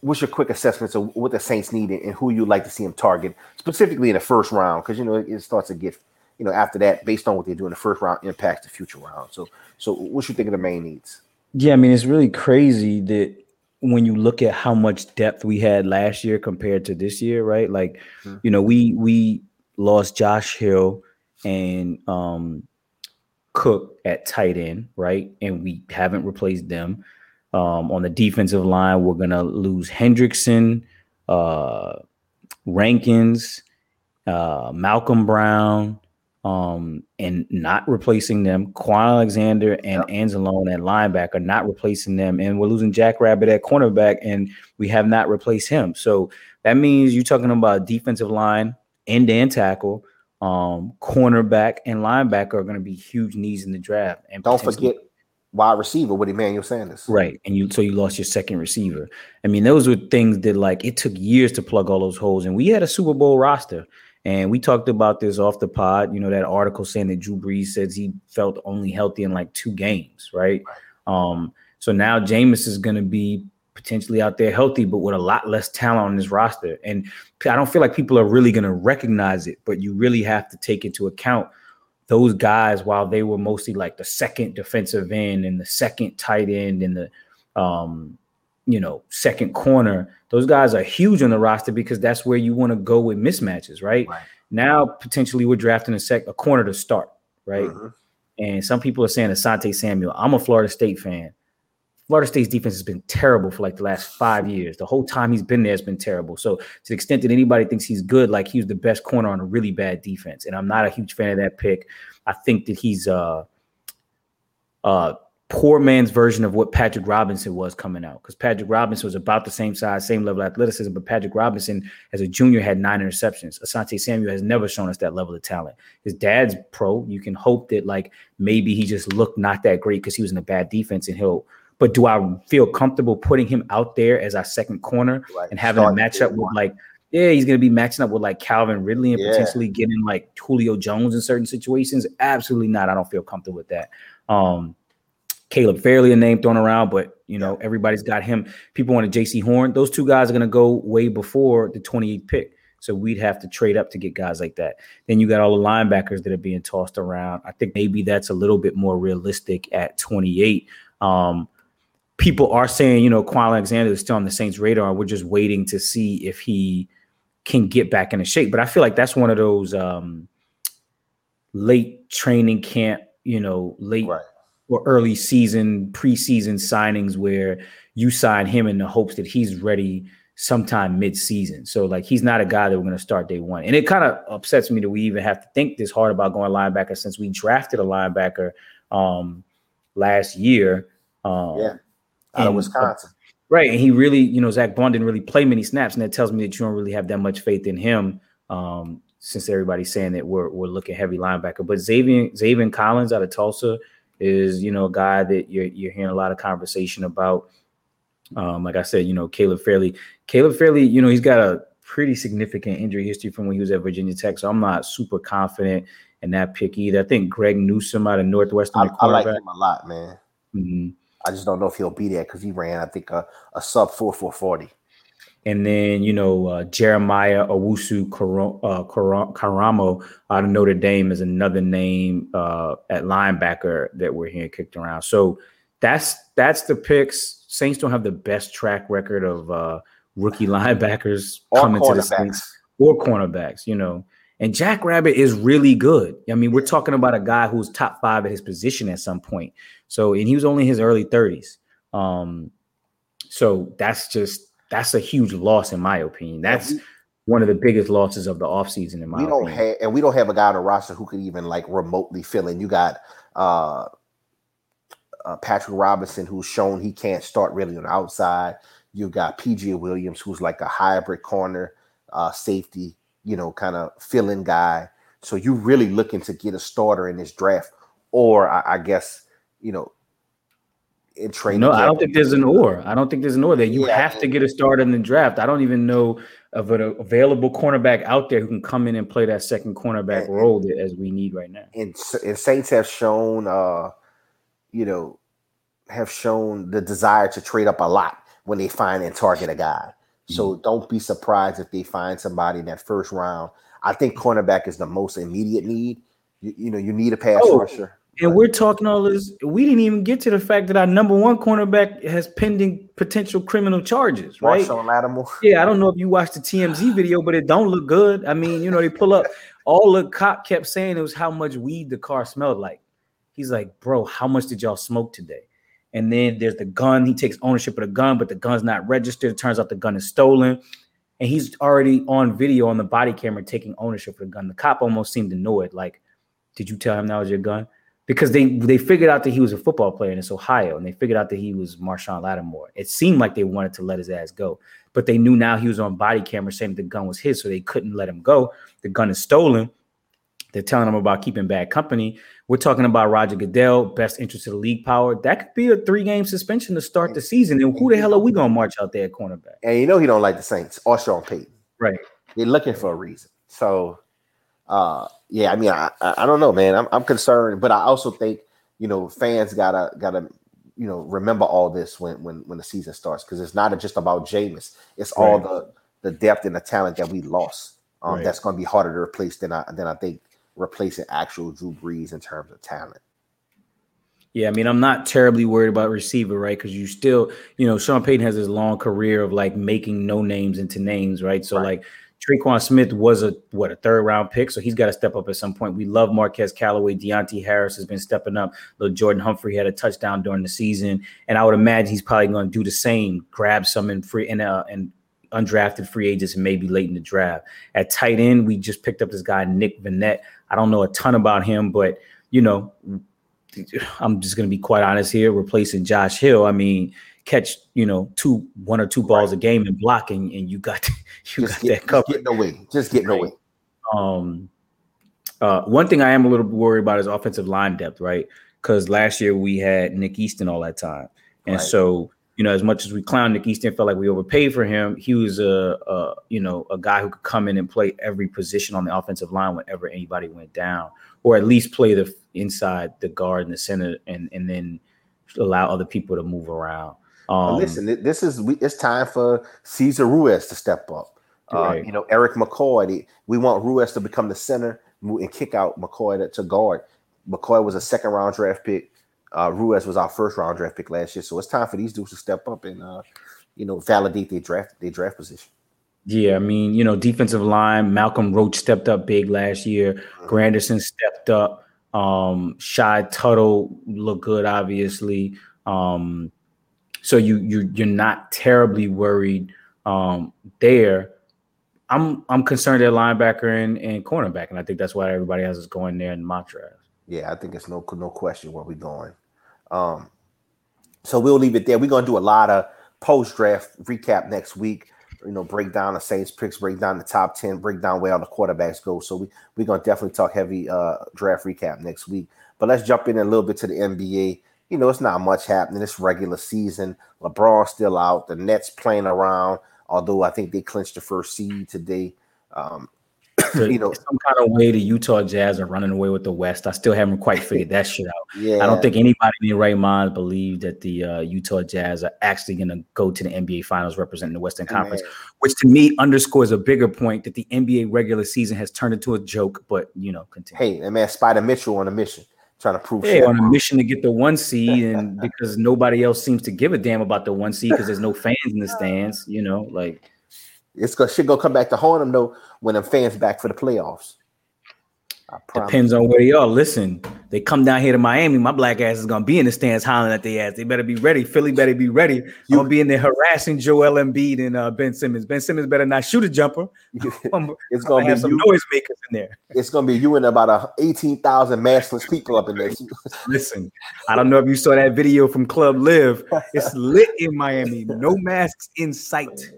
what's your quick assessments of what the Saints need and who you'd like to see them target, specifically in the first round? Because you know it starts to get you know, after that, based on what they do in the first round, impacts the future round. So, so what you think of the main needs? Yeah, I mean, it's really crazy that when you look at how much depth we had last year compared to this year, right? Like, mm-hmm. you know, we we lost Josh Hill and um Cook at tight end, right? And we haven't replaced them. Um, on the defensive line, we're gonna lose Hendrickson, uh, Rankins, uh, Malcolm Brown, um, and not replacing them. Kwon Alexander and yeah. Anzalone at linebacker, not replacing them. And we're losing Jack Rabbit at cornerback, and we have not replaced him. So that means you're talking about defensive line, end end tackle, um, cornerback, and linebacker are going to be huge needs in the draft. And don't forget wide receiver with Emmanuel Sanders. Right. And you so you lost your second receiver. I mean, those were things that like it took years to plug all those holes. And we had a Super Bowl roster. And we talked about this off the pod, you know, that article saying that Drew Brees says he felt only healthy in like two games, right? Um, so now Jameis is going to be potentially out there healthy, but with a lot less talent on his roster. And I don't feel like people are really going to recognize it, but you really have to take into account those guys while they were mostly like the second defensive end and the second tight end and the um, you know, second corner, those guys are huge on the roster because that's where you want to go with mismatches, right? right? Now, potentially, we're drafting a sec a corner to start, right? Mm-hmm. And some people are saying Asante Samuel. I'm a Florida State fan. Florida State's defense has been terrible for like the last five years. The whole time he's been there has been terrible. So to the extent that anybody thinks he's good, like he's the best corner on a really bad defense. And I'm not a huge fan of that pick. I think that he's uh uh poor man's version of what Patrick Robinson was coming out because Patrick Robinson was about the same size, same level of athleticism, but Patrick Robinson as a junior had nine interceptions. Asante Samuel has never shown us that level of talent. His dad's pro. You can hope that like maybe he just looked not that great because he was in a bad defense and he'll. But do I feel comfortable putting him out there as our second corner right. and having a matchup with like yeah, he's going to be matching up with like Calvin Ridley and yeah. potentially getting like Julio Jones in certain situations. Absolutely not. I don't feel comfortable with that. Um, Caleb Farley, a name thrown around, but you know, everybody's got him. People wanted Jaycee Horn. Those two guys are going to go way before the 28th pick. So we'd have to trade up to get guys like that. Then you got all the linebackers that are being tossed around. I think maybe that's a little bit more realistic at 28. Um, people are saying, you know, Kwon Alexander is still on the Saints' radar. We're just waiting to see if he can get back into shape. But I feel like that's one of those um, late training camp, you know, late right or early season, preseason signings where you sign him in the hopes that he's ready sometime mid-season. So like he's not a guy that we're going to start day one. And it kind of upsets me that we even have to think this hard about going linebacker since we drafted a linebacker um last year. Um yeah. Out of Wisconsin. right. And he really, you know, Zack Baun didn't really play many snaps. And that tells me that you don't really have that much faith in him. Um, since everybody's saying that we're we're looking heavy linebacker. But Xavier Xavier Collins out of Tulsa is you know a guy that you're you're hearing a lot of conversation about. Um, like I said, you know Caleb Farley. Caleb Farley, you know he's got a pretty significant injury history from when he was at Virginia Tech, so I'm not super confident in that pick either. I think Greg Newsome out of Northwestern. I, I like him a lot, man. Mm-hmm. I just don't know if he'll be there because he ran, I think, a, a sub four four forty. And then, you know, uh, Jeremiah Owusu uh, Koramoah out of Notre Dame is another name uh, at linebacker that we're hearing kicked around. So that's that's the picks. Saints don't have the best track record of uh, rookie linebackers or coming to the Saints or cornerbacks, you know. And Jack Rabbit is really good. I mean, we're talking about a guy who's top five at his position at some point. So, and he was only in his early 30s. Um, so that's just that's a huge loss in my opinion. That's we, one of the biggest losses of the offseason in my we don't opinion. have and we don't have a guy on the roster who could even like remotely fill in. You got uh, uh, Patrick Robinson who's shown he can't start really on the outside. You've got PJ Williams who's like a hybrid corner uh, safety, you know, kind of fill-in guy. So you're really looking to get a starter in this draft, or I, I guess you know in training. No, I don't think there's an or. I don't think there's an or that you yeah, have to get a start in the draft. I don't even know of an available cornerback out there who can come in and play that second cornerback and, role that, as we need right now. And, and Saints have shown, uh, you know, have shown the desire to trade up a lot when they find and target a guy. So mm-hmm. don't be surprised if they find somebody in that first round. I think cornerback is the most immediate need. You, you know, you need a pass oh, rusher. And we're talking all this. We didn't even get to the fact that our number one cornerback has pending potential criminal charges, right? Lattimore. Yeah, I don't know if you watched the TMZ video, but it don't look good. I mean, you know, they pull up. All the cop kept saying it was how much weed the car smelled like. He's like, bro, how much did y'all smoke today? And then there's the gun. He takes ownership of the gun, but the gun's not registered. It turns out the gun is stolen. And he's already on video on the body camera taking ownership of the gun. The cop almost seemed to know it. Like, did you tell him that was your gun? Because they they figured out that he was a football player in this Ohio, and they figured out that he was Marshon Lattimore. It seemed like they wanted to let his ass go, but they knew now he was on body camera saying the gun was his, so they couldn't let him go. The gun is stolen. They're telling him about keeping bad company. We're talking about Roger Goodell, best interest of the league power. That could be a three game suspension to start the season. And who the hell are we gonna march out there at cornerback? And you know he don't like the Saints or Sean Payton. Right. They're looking for a reason. So uh yeah, I mean, I, I don't know, man. I'm, I'm concerned, but I also think you know fans gotta gotta you know remember all this when when when the season starts because it's not just about Jameis. It's right. all the the depth and the talent that we lost. Um, right. That's going to be harder to replace than I than I think replacing actual Drew Brees in terms of talent. Yeah, I mean, I'm not terribly worried about receiver, right? Because you still, you know, Sean Payton has this long career of like making no names into names, right? So right. like Tre'Quan Smith was a what a third round pick, so he's got to step up at some point. We love Marquez Callaway. Deonte Harris has been stepping up. Little Jordan Humphrey had a touchdown during the season, and I would imagine he's probably going to do the same. Grab some in free and uh, and undrafted free agents and maybe late in the draft. At tight end, we just picked up this guy Nick Vannett. I don't know a ton about him, but you know, I'm just going to be quite honest here. Replacing Josh Hill, I mean catch you know two one or two balls right. a game and blocking and you got you just got get, that covered. Just getting away, just getting right. away. Um, uh, one thing I am a little worried about is offensive line depth, right? Because last year we had Nick Easton all that time, and right. so you know as much as we clown Nick Easton, felt like we overpaid for him. He was a, a you know a guy who could come in and play every position on the offensive line whenever anybody went down, or at least play the inside the guard and the center, and and then allow other people to move around. Um, listen, this is it's time for Cesar Ruiz to step up. Uh, you know, Erik McCoy. we want Ruiz to become the center and kick out McCoy to, to guard. McCoy was a second round draft pick. Uh, Ruiz was our first round draft pick last year. So it's time for these dudes to step up and uh, you know validate their draft their draft position. Yeah, I mean, you know, defensive line, Malcolm Roach stepped up big last year. Mm-hmm. Granderson stepped up. Um, Shy Tuttle looked good, obviously. Um, so you you you're not terribly worried um, there. I'm I'm concerned at linebacker and, and cornerback, and I think that's why everybody has us going there in mock. Yeah, I think it's no no question where we're going. Um, so we'll leave it there. We're gonna do a lot of post draft recap next week. you know, break down the Saints picks, break down the top 10, break down where all the quarterbacks go. So we, we're going to definitely talk heavy uh, draft recap next week. But let's jump in a little bit to the NBA. You know, it's not much happening. It's regular season. LeBron still out. The Nets playing around, although I think they clinched the first seed today. Um, you know, some kind of way the Utah Jazz are running away with the West. I still haven't quite figured that shit out. Yeah. I don't think anybody in their right mind believe that the uh, Utah Jazz are actually going to go to the NBA Finals representing the Western Conference, Man. which to me underscores a bigger point that the NBA regular season has turned into a joke. But you know, continue. Hey, man, Spider Mitchell on a mission trying to prove. Hey, on a mission to get the one seed, and because nobody else seems to give a damn about the one seed because there's no fans in the stands. You know, like it's gonna shit gonna come back to haunt them though when the fans back for the playoffs. Depends on where y'all Listen, they come down here to Miami. My black ass is gonna be in the stands hollering at the ass. They better be ready. Philly better be ready. You gonna be in there harassing Joel Embiid and uh, Ben Simmons. Ben Simmons better not shoot a jumper. it's gonna be some noise makers in there. It's gonna be you and about a eighteen thousand maskless people up in there. Listen, I don't know if you saw that video from Club LIV. It's lit in Miami. No masks in sight.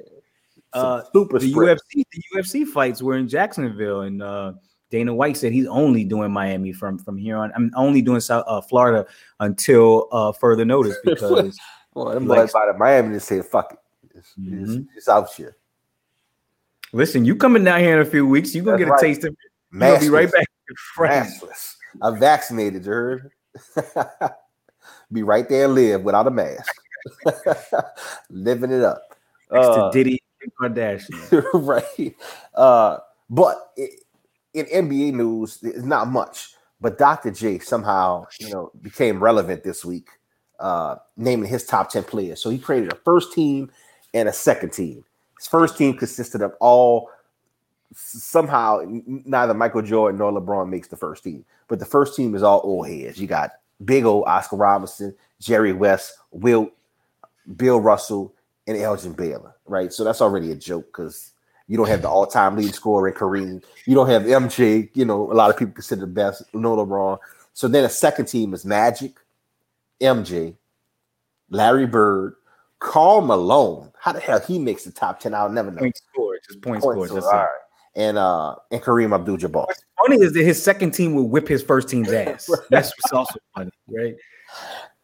Uh, super the UFC the UFC fights were in Jacksonville, and uh, Dana White said he's only doing Miami from from here on. I'm only doing South uh, Florida until uh, further notice because. well, I'm like, about it. Miami just said fuck it. It's, mm-hmm. it's, it's, out here. Listen, you coming down here in a few weeks, you're gonna That's get a right. taste of it. Gonna be right back. Maskless. I'm vaccinated, you heard? be right there and live without a mask. Living it up. Next uh, to Diddy Kardashian. right. Uh, but it, in NBA news, it's not much. But Dr. J somehow, you know, became relevant this week, uh, naming his top 10 players. So he created a first team and a second team. His first team consisted of all somehow neither Michael Jordan nor LeBron makes the first team, but the first team is all old heads. You got big old Oscar Robertson, Jerry West, Wilt, Bill Russell, and Elgin Baylor, right? So that's already a joke because you don't have the all-time lead scorer in Kareem. You don't have MJ. You know, a lot of people consider the best. No LeBron. So then a second team is Magic, MJ, Larry Bird, Karl Malone. How the hell he makes the top ten? I'll never know. Point score, just point, point score. All right. And uh and Kareem Abdul-Jabbar. What's funny is that his second team will whip his first team's ass. right. That's what's also funny, right?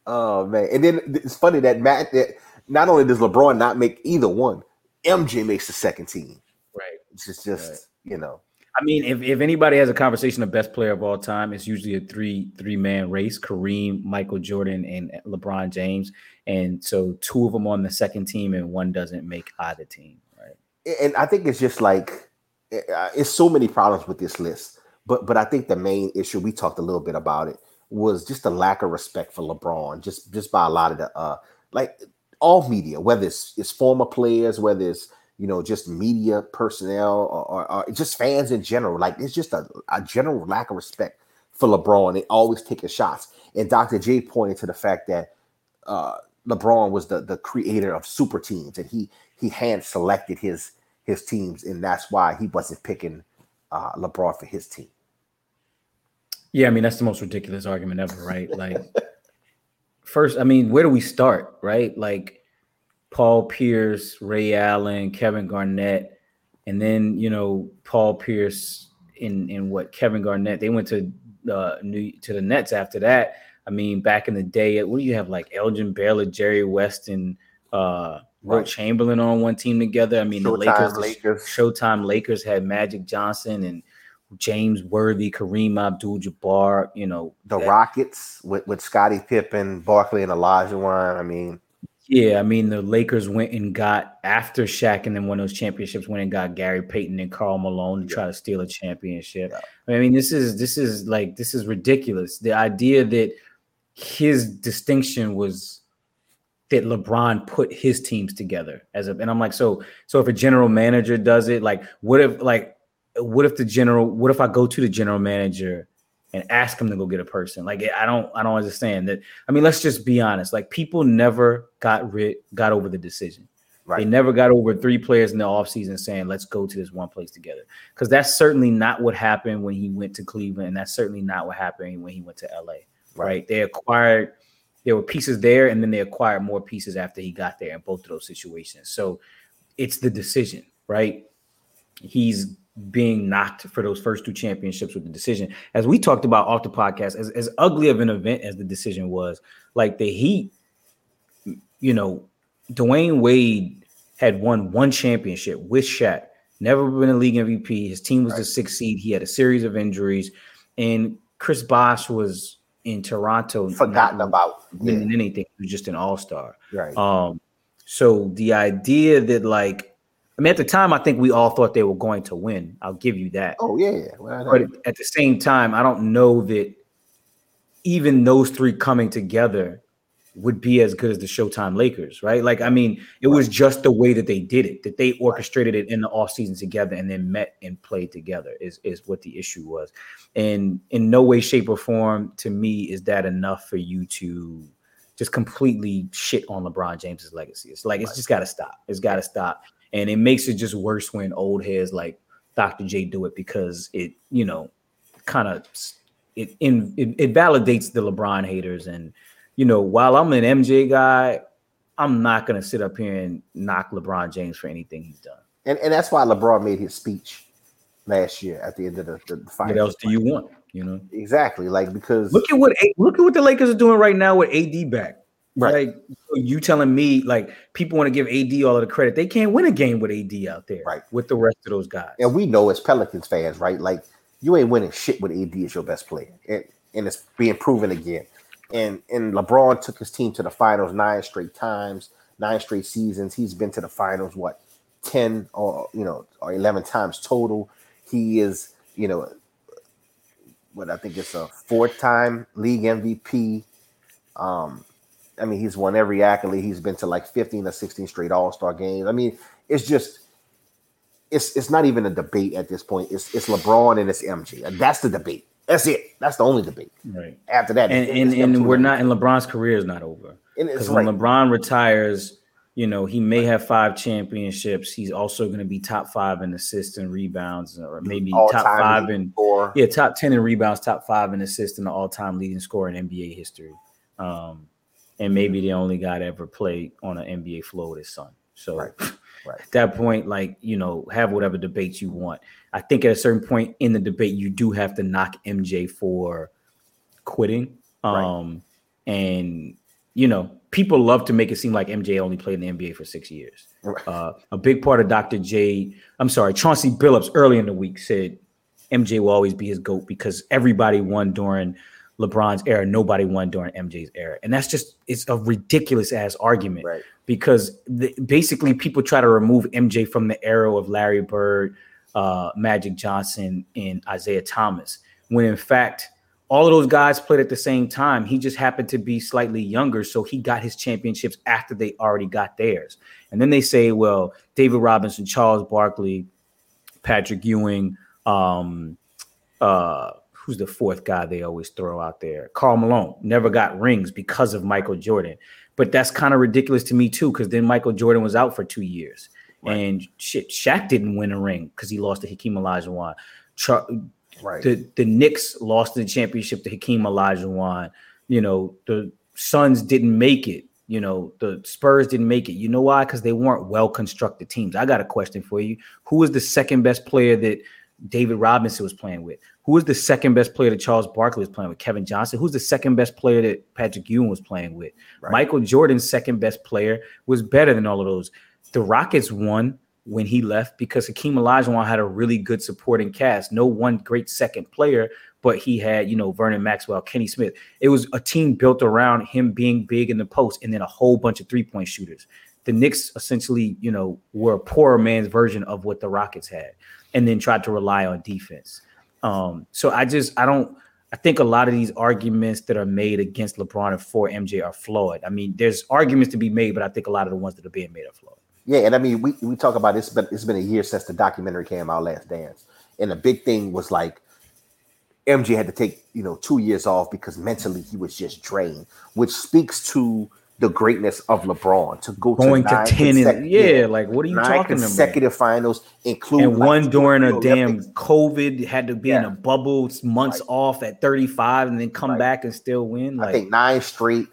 Oh man! And then it's funny that Matt that not only does LeBron not make either one, MJ makes the second team. Right. It's just, just right. you know. I mean, if, if anybody has a conversation of best player of all time, it's usually a three three man race: Kareem, Michael Jordan, and LeBron James. And so two of them on the second team, and one doesn't make either team. Right. And I think it's just like uh, it's so many problems with this list. But but I think the main issue we talked a little bit about it was just the lack of respect for LeBron, just just by a lot of the uh like all media, whether it's, it's former players, whether it's you know just media personnel or, or, or just fans in general. Like it's just a, a, general lack of respect for LeBron. They always taking shots. And Dr. J pointed to the fact that uh, LeBron was the the creator of super teams, and he he hand selected his his teams, and that's why he wasn't picking uh, LeBron for his team. Yeah, I mean that's the most ridiculous argument ever, right? Like first, I mean, where do we start, right? Like Paul Pierce, Ray Allen, Kevin Garnett, and then you know Paul Pierce in in what Kevin Garnett. They went to uh, New to the Nets after that. I mean, back in the day, what do you have like Elgin Baylor, Jerry West, and uh, Wilt Chamberlain on one team together? I mean, Showtime, the Lakers, Lakers, Showtime Lakers had Magic Johnson and James Worthy, Kareem Abdul Jabbar, you know. The that, Rockets with, with Scottie Pippen, Barkley, and Olajuwon. I mean, yeah, I mean, the Lakers went and got after Shaq and then won those championships, went and got Gary Payton and Karl Malone to yeah. try to steal a championship. Yeah. I mean, this is this is like this is ridiculous. The idea that his distinction was that LeBron put his teams together as a and I'm like, so so if a general manager does it, like what if like what if the general what if I go to the general manager and ask him to go get a person? Like I don't I don't understand that. I mean, let's just be honest. Like people never got rid got over the decision. Right. They never got over three players in the offseason saying, let's go to this one place together. Because that's certainly not what happened when he went to Cleveland. And that's certainly not what happened when he went to LA. Right. right? They acquired, there were pieces there, and then they acquired more pieces after he got there in both of those situations. So it's the decision, right? He's being knocked for those first two championships with the decision. As we talked about off the podcast, as, as ugly of an event as the decision was, like the Heat, you know, Dwyane Wade had won one championship with Shaq, never been a league MVP. His team was right. the sixth seed. He had a series of injuries, and Chris Bosh was in Toronto, forgotten about winning yeah. anything. He was just an all star. Right. Um. So the idea that like I mean, at the time, I think we all thought they were going to win. I'll give you that. Oh yeah, well, but at the same time, I don't know that even those three coming together would be as good as the Showtime Lakers, right? Like, I mean, it right. was just the way that they did it, that they orchestrated it in the off season together and then met and played together is, is what the issue was. And in no way, shape, or form, to me, is that enough for you to just completely shit on LeBron James's legacy. It's like, it's just got to stop. It's got to stop. And it makes it just worse when old heads like Dr. J do it because it, you know, kind of it, in, it, it validates the LeBron haters and you know, while I'm an MJ guy, I'm not gonna sit up here and knock LeBron James for anything he's done. And and that's why LeBron made his speech last year at the end of the, the, the What else do you want? You know exactly like because look at what look at what the Lakers are doing right now with AD back. Right. Like you telling me like people want to give AD all of the credit. They can't win a game with AD out there, right? With the rest of those guys. And we know as Pelicans fans, right? Like you ain't winning shit with AD as your best player. And and it's being proven again and and LeBron took his team to the finals nine straight times, nine straight seasons. He's been to the finals what ten or you know or eleven times total. He is you know what I think it's a fourth time league MVP. Um, I mean, he's won every accolade. He's been to like 15 or 16 straight All Star games. I mean, it's just, it's it's not even a debate at this point. It's it's LeBron and it's MJ. That's the debate. That's it. That's the only debate. Right. After that, and and, and we're not. And LeBron's career is not over. Because when LeBron retires, you know he may have five championships. He's also going to be top five in assists and rebounds, or maybe top five in four. yeah, top ten in rebounds, top five in assists, and the all-time leading scorer in NBA history. Um, and maybe the only guy to ever play on an NBA floor with his son. So. Right. Right. At that point, like you know, have whatever debates you want. I think at a certain point in the debate, you do have to knock MJ for quitting. Um, right. and you know, people love to make it seem like MJ only played in the NBA for six years. Right. Uh, a big part of Dr. J, I'm sorry, Chauncey Billups early in the week said MJ will always be his GOAT because everybody won during LeBron's era, nobody won during MJ's era. And that's just it's a ridiculous ass argument right. because the, basically people try to remove MJ from the era of Larry Bird, uh, Magic Johnson, and Isiah Thomas, when in fact all of those guys played at the same time. He just happened to be slightly younger, so he got his championships after they already got theirs. And then they say, well, David Robinson, Charles Barkley, Patrick Ewing, um, uh, who's the fourth guy they always throw out there? Karl Malone never got rings because of Michael Jordan. But that's kind of ridiculous to me too, because then Michael Jordan was out for two years. Right. And shit, Shaq didn't win a ring because he lost to Hakeem Olajuwon. Char- right. The the Knicks lost the championship to Hakeem Olajuwon. You know, the Suns didn't make it. You know, the Spurs didn't make it. You know why? Because they weren't well constructed teams. I got a question for you. Who was the second best player that David Robinson was playing with? Who was the second best player that Charles Barkley was playing with? Kevin Johnson. Who's the second best player that Patrick Ewing was playing with? Right. Michael Jordan's second best player was better than all of those. The Rockets won when he left because Hakeem Olajuwon had a really good supporting cast. No one great second player, but he had, you know, Vernon Maxwell, Kenny Smith. It was a team built around him being big in the post and then a whole bunch of three-point shooters. The Knicks essentially, you know, were a poorer man's version of what the Rockets had and then tried to rely on defense. Um, so I just I don't I think a lot of these arguments that are made against LeBron and for MJ are flawed. I mean, there's arguments to be made, but I think a lot of the ones that are being made are flawed. Yeah, and I mean, we, we talk about this, but it's been a year since the documentary came out, Last Dance, and the big thing was like MJ had to take you know two years off because mentally he was just drained, which speaks to the greatness of LeBron to go going to, to ten and yeah, like what are you talking about? consecutive about? finals, including and one during a damn COVID, had to be yeah. in a bubble, months right. off at thirty five, and then come right. back and still win. Like, I think nine straight.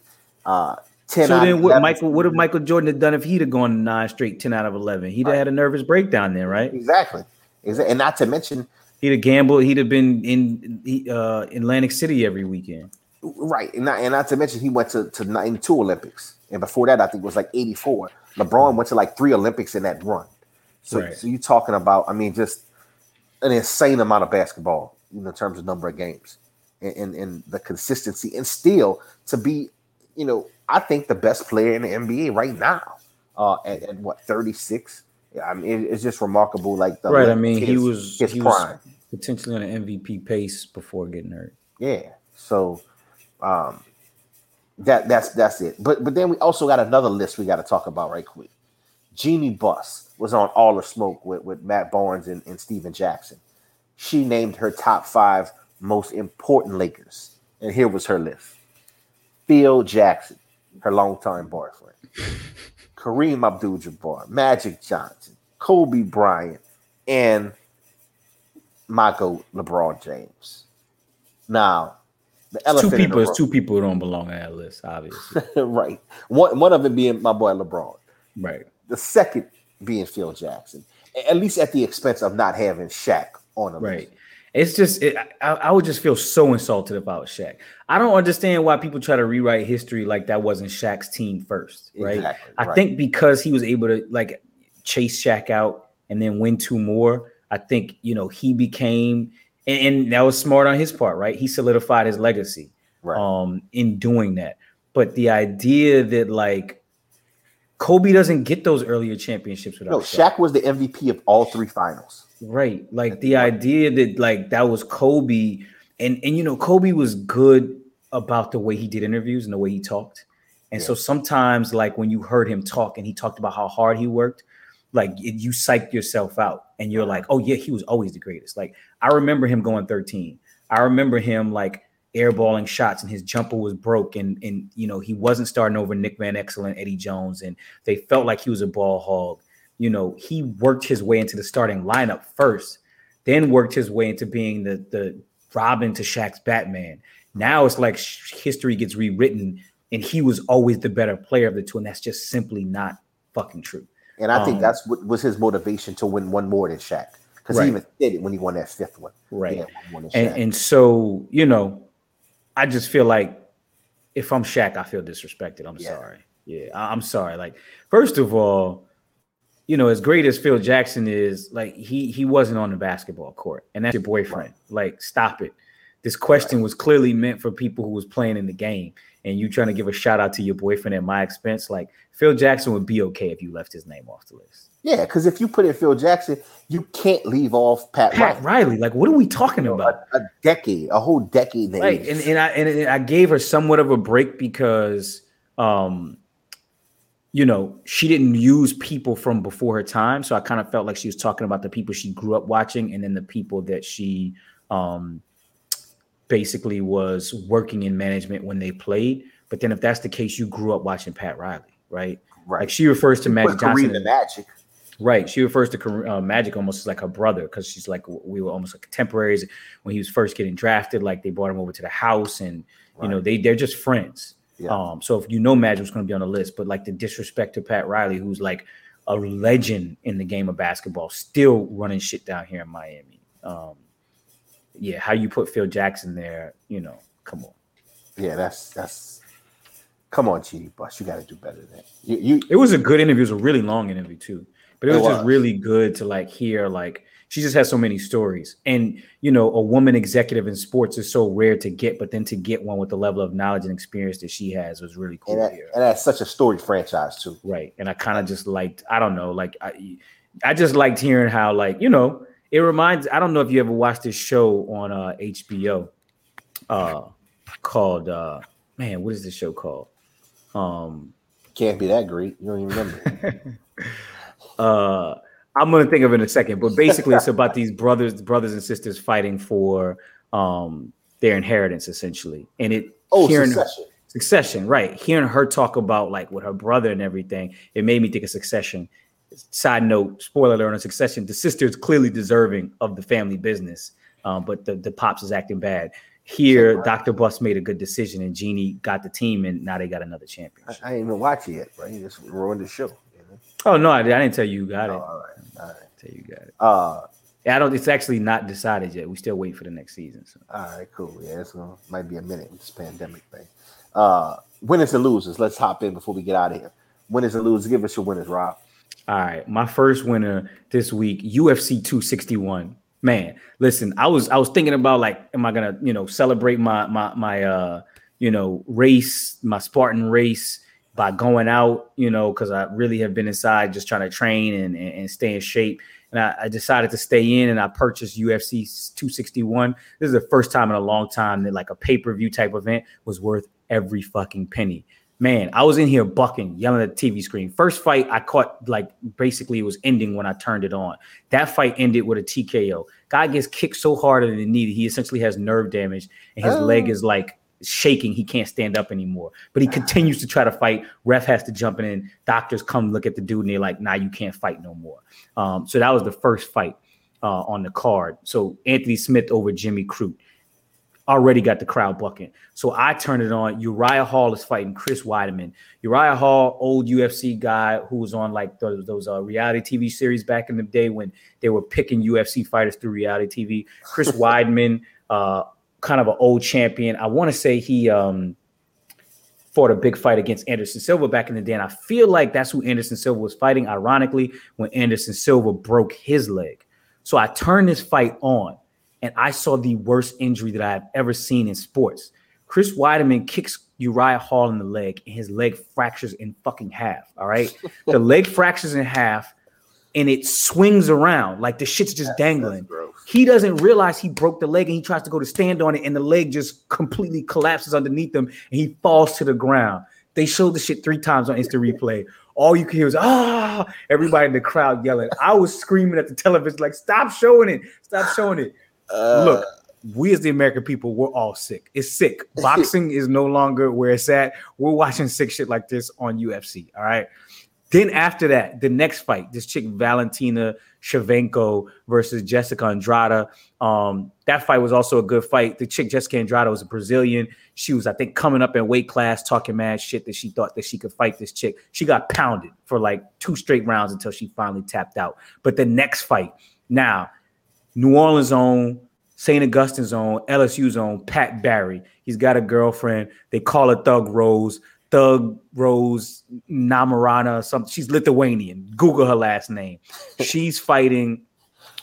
Uh, 10 So out of then, what 11. Michael? What if Michael Jordan had done if he'd have gone nine straight, ten out of eleven? He'd have had a nervous breakdown then, right? Exactly. And not to mention, He'd have gambled. He'd have been in uh, Atlantic City every weekend. Right, and not, and not to mention, he went to, to 92 Olympics. And before that, I think it was like 84. LeBron went to like three Olympics in that run. So, Right. so you're talking about, I mean, just an insane amount of basketball you know, in terms of number of games and, and, and the consistency. And still to be, you know, I think the best player in the NBA right now uh, at, at what, 36? Yeah, I mean, it- it's just remarkable. Like the Right. I mean, he was his he prime. was potentially on an MVP pace before getting hurt. Yeah. So um that that's that's it. But but then we also got another list we got to talk about right quick. Jeanie Buss was on All the Smoke with, with Matt Barnes and, and Stephen Jackson. She named her top five most important Lakers. And here was her list. Phil Jackson, her longtime boyfriend. Kareem Abdul Jabbar, Magic Johnson, Kobe Bryant, and Michael LeBron James. Now, the It's elephant two people. It's two people who don't belong on that list, obviously. right. One one of them being my boy LeBron. right. The second being Phil Jackson. At least at the expense of not having Shaq on the Right. list. It's just it, I, I would just feel so insulted about Shaq. I don't understand why people try to rewrite history like that wasn't Shaq's team first, right? Exactly, I right. think because he was able to like chase Shaq out and then win two more, I think you know he became and, and that was smart on his part, right? He solidified his legacy Right. um in doing that. But the idea that like Kobe doesn't get those earlier championships without no, Shaq. Shaq was the MVP of all three finals. Right. Like the idea that like that was Kobe and and you know Kobe was good about the way he did interviews and the way he talked. And so sometimes like when you heard him talk and he talked about how hard he worked, like it, you psyched yourself out and you're like, "Oh yeah, he was always the greatest." Like I remember him going 13. I remember him like airballing shots and his jumper was broke and and you know he wasn't starting over Nick Van Exel and Eddie Jones and they felt like he was a ball hog you know, he worked his way into the starting lineup first, then worked his way into being the the Robin to Shaq's Batman. Now it's like sh- history gets rewritten, and he was always the better player of the two, and that's just simply not fucking true. And I think Um, that's what was his motivation to win one more than Shaq. Because Right. he even said it when he won that fifth one. Right. One And and so you know, I just feel like if I'm Shaq, I feel disrespected. I'm Yeah. sorry. Yeah, I- I'm sorry. Like first of all, you know, as great as Phil Jackson is, like he he wasn't on the basketball court, and that's your boyfriend. Like, stop it. This question was clearly meant for people who was playing in the game, and you trying to give a shout out to your boyfriend at my expense. Like Phil Jackson would be okay if you left his name off the list. yeah, because if you put in Phil Jackson, you can't leave off Pat, Pat Riley. Riley, like what are we talking about? A, a decade, a whole decade. in the right and, and i and i gave her somewhat of a break because um you know she didn't use people from before her time so i kind of felt like she was talking about the people she grew up watching and then the people that she um basically was working in management when they played but then if that's the case you grew up watching pat riley right right. like she refers to magic johnson and Magic. Right. She refers to uh, Magic almost as like her brother because she's like we were almost like contemporaries when he was first getting drafted. Like they brought him over to the house, and you know they they're just friends. Yeah. Um. So if you know Magic was going to be on the list, but like the disrespect to Pat Riley, who's like a legend in the game of basketball, still running shit down here in Miami. Um. Yeah. How you put Phil Jackson there? You know. Come on. Yeah, that's that's. Come on, G Bus, you got to do better than that. You, you It was a good interview. It was a really long interview too, but it It was, just really good to like hear. Like she just has so many stories, and you know, a woman executive in sports is so rare to get. But then to get one with the level of knowledge and experience that she has was really cool and, that, and that's such a storied franchise too. Right, and I kind of just liked. I don't know, like I, I just liked hearing how like you know it reminds. I don't know if you ever watched this show on uh HBO, uh, called uh man, what is this show called? Um. Can't be that great. You don't even remember. uh I'm gonna think of it in a second, but basically it's about these brothers, brothers and sisters fighting for um their inheritance essentially. And it oh, hearing Succession. succession, right? Hearing her talk about like with her brother and everything, it made me think of succession. Side note, spoiler alert on succession, the sister is clearly deserving of the family business. Um, but the, the pops is acting bad. Here, Dr. Buss made a good decision, and Jeanie got the team, and now they got another champion. I, championship. I ain't even watch it yet, bro. You just ruined the show. You know? Oh no, I, I didn't tell you you got it. Oh, all right, all right. tell you you got it. Uh, Yeah, I don't. It's actually not decided yet. We still wait for the next season. So. all right, cool. Yeah, it's gonna might be a minute with this pandemic thing. Uh, winners and losers. Let's hop in before we get out of here. Winners and losers. Give us your winners, Rob. All right, my first winner this week, UFC 261. Man, listen, I was I was thinking about like, am I gonna you know celebrate my my my uh you know race, my Spartan race by going out, you know, because I really have been inside just trying to train and and, and stay in shape. And I, I decided to stay in and I purchased UFC 261. This is the first time in a long time that like a pay-per-view type event was worth every fucking penny man, I was in here bucking, yelling at the TV screen. First fight, I caught like basically it was ending when I turned it on. That fight ended with a TKO. Guy gets kicked so hard in the knee that he essentially has nerve damage and his Oh. leg is like shaking. He can't stand up anymore. But he continues to try to fight. Ref has to jump in. Doctors come look at the dude and they're like, nah, you can't fight no more. Um, so that was the first fight uh, on the card. So Anthony Smith over Jimmy Crute already got the crowd bucking. So I turned it on. Uriah Hall is fighting Chris Weidman. Uriah Hall, old UFC guy who was on like those, those uh, reality TV series back in the day when they were picking UFC fighters through reality TV. Chris Weidman, uh, kind of an old champion. I want to say he um, fought a big fight against Anderson Silva back in the day. And I feel like that's who Anderson Silva was fighting, ironically, when Anderson Silva broke his leg. So I turned this fight on and I saw the worst injury that I have ever seen in sports. Chris Weidman kicks Uriah Hall in the leg, and his leg fractures in fucking half. All right, the leg fractures in half, and it swings around like the shit's just dangling. He doesn't realize he broke the leg, and he tries to go to stand on it, and the leg just completely collapses underneath him, and he falls to the ground. They showed the shit three times on instant replay. All you can hear was ah, everybody in the crowd yelling. I was screaming at the television like, "Stop showing it! Stop showing it!" Uh, Look, we as the American people, we're all sick. It's sick. Boxing is no longer where it's at. We're watching sick shit like this on UFC. All right. Then after that, the next fight, this chick Valentina Shevchenko versus Jessica Andrade. Um, that fight was also a good fight. The chick Jessica Andrade was a Brazilian. She was, I think, coming up in weight class, talking mad shit that she thought that she could fight this chick. She got pounded for like two straight rounds until she finally tapped out. But the next fight, now New Orleans own, St. Augustine's own, LSU's own, Pat Barry. He's got a girlfriend. They call her Thug Rose. Thug Rose Namarana, something. She's Lithuanian. Google her last name. She's fighting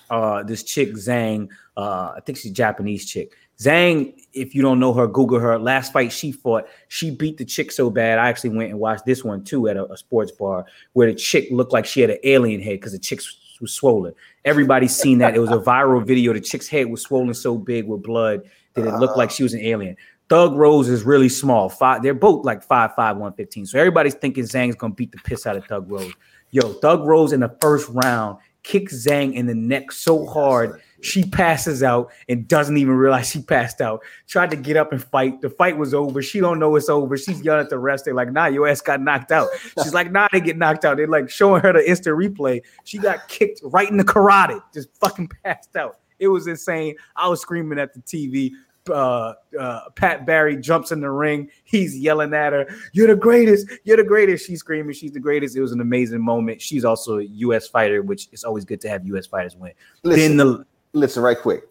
uh, this chick Zhang. Uh, I think she's a Japanese chick. Zhang, if you don't know her, Google her. Last fight she fought, she beat the chick so bad. I actually went and watched this one too at a, a sports bar where the chick looked like she had an alien head because the chick was swollen. Everybody's seen that. It was a viral video. The chick's head was swollen so big with blood that it looked like she was an alien. Thug Rose is really small. Five, they're both like 5'5, 115. So everybody's thinking Zhang's gonna beat the piss out of Thug Rose. Yo, Thug Rose in the first round kicks Zhang in the neck so hard she passes out and doesn't even realize she passed out. Tried to get up and fight. The fight was over. She don't know it's over. She's yelling at the rest. They're like, "Nah, your ass got knocked out." She's like, "Nah, they get knocked out." They're like showing her the instant replay. She got kicked right in the carotid, just fucking passed out. It was insane. I was screaming at the TV. Uh, uh, Pat Barry jumps in the ring. He's yelling at her, "You're the greatest! You're the greatest!" She's screaming, "She's the greatest!" It was an amazing moment. She's also a U.S. fighter, which is always good to have U.S. fighters win. Listen, then the listen, right quick.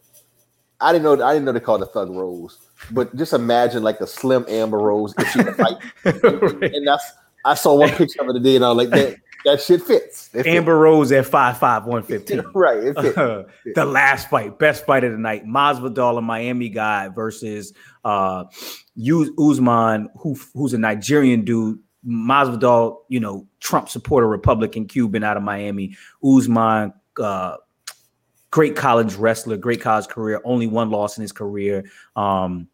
I didn't know. I didn't know they called it Thug Rose, but just imagine like a slim Amber Rose if she fight. Right. and that's I saw one picture of it today, and I was like, that that shit fits. It fits. Amber Rose at 5'5, 115. right? It fits. the last fight, best fight of the night. Masvidal, a Miami guy, versus uh Uz- Usman, who who's a Nigerian dude. Masvidal, you know, Trump supporter, Republican Cuban out of Miami. Usman, uh, great college wrestler, great college career, only one loss in his career. Um,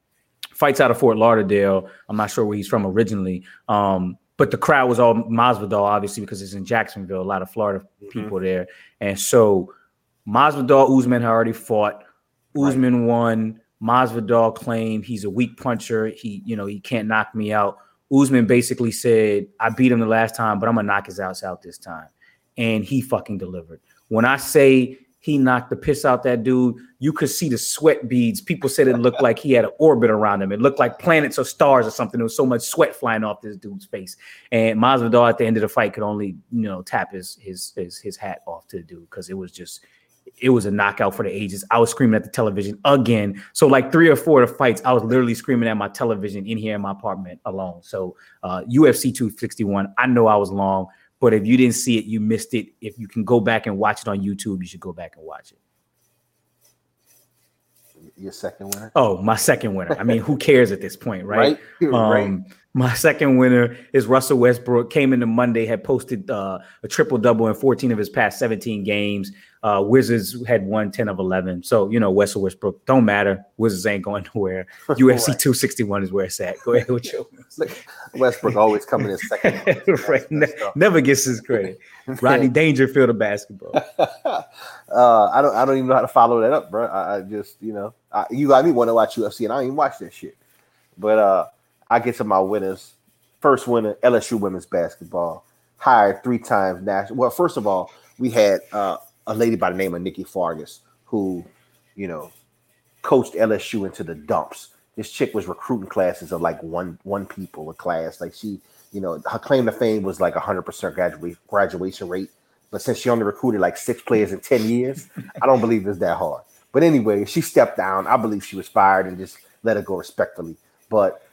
fights out of Fort Lauderdale. I'm not sure where he's from originally. Um, but the crowd was all Masvidal, obviously, because it's in Jacksonville, a lot of Florida people there. And so Masvidal, Usman had already fought. Usman won. Masvidal claimed he's a weak puncher. He, you know, he can't knock me out. Usman basically said, I beat him the last time, but I'm gonna knock his ass out this time. And he fucking delivered. When I say He knocked the piss out that dude. You could see the sweat beads. People said it looked like he had an orbit around him. It looked like planets or stars or something. There was so much sweat flying off this dude's face. And Masvidal at the end of the fight could only, you know, tap his his his, his hat off to the dude because it was just it was a knockout for the ages. I was screaming at the television again. So like three or four of the fights, I was literally screaming at my television in here in my apartment alone. So uh, UFC 261, I know I was long, but if you didn't see it, you missed it. If you can go back and watch it on YouTube, you should go back and watch it. Your second winner? Oh, my second winner. I mean, who cares at this point, right? right? Um, right. My second winner is Russell Westbrook. Came into Monday, had posted uh, a triple double in 14 of his past 17 games. Uh, Wizards had won 10 of 11. So, you know, Russell Westbrook don't matter. Wizards ain't going nowhere. UFC 261 is where it's at. Go ahead with your Westbrook always coming in second. right. Ne- never gets his credit. Rodney Dangerfield of basketball. uh, I don't. I don't even know how to follow that up, bro. I, I just, you know, I, you got me want to watch UFC, and I don't even watch that shit. But uh, I get to my winners. First winner, LSU women's basketball, hired three times national. Well, first of all, we had uh, a lady by the name of Nikki Fargas who, you know, coached LSU into the dumps. This chick was recruiting classes of like one one people a class. Like she, you know, her claim to fame was like a hundred percent graduate graduation rate. But since she only recruited like six players in 10 years, I don't believe it's that hard. But anyway, she stepped down. I believe she was fired and just let it go respectfully. But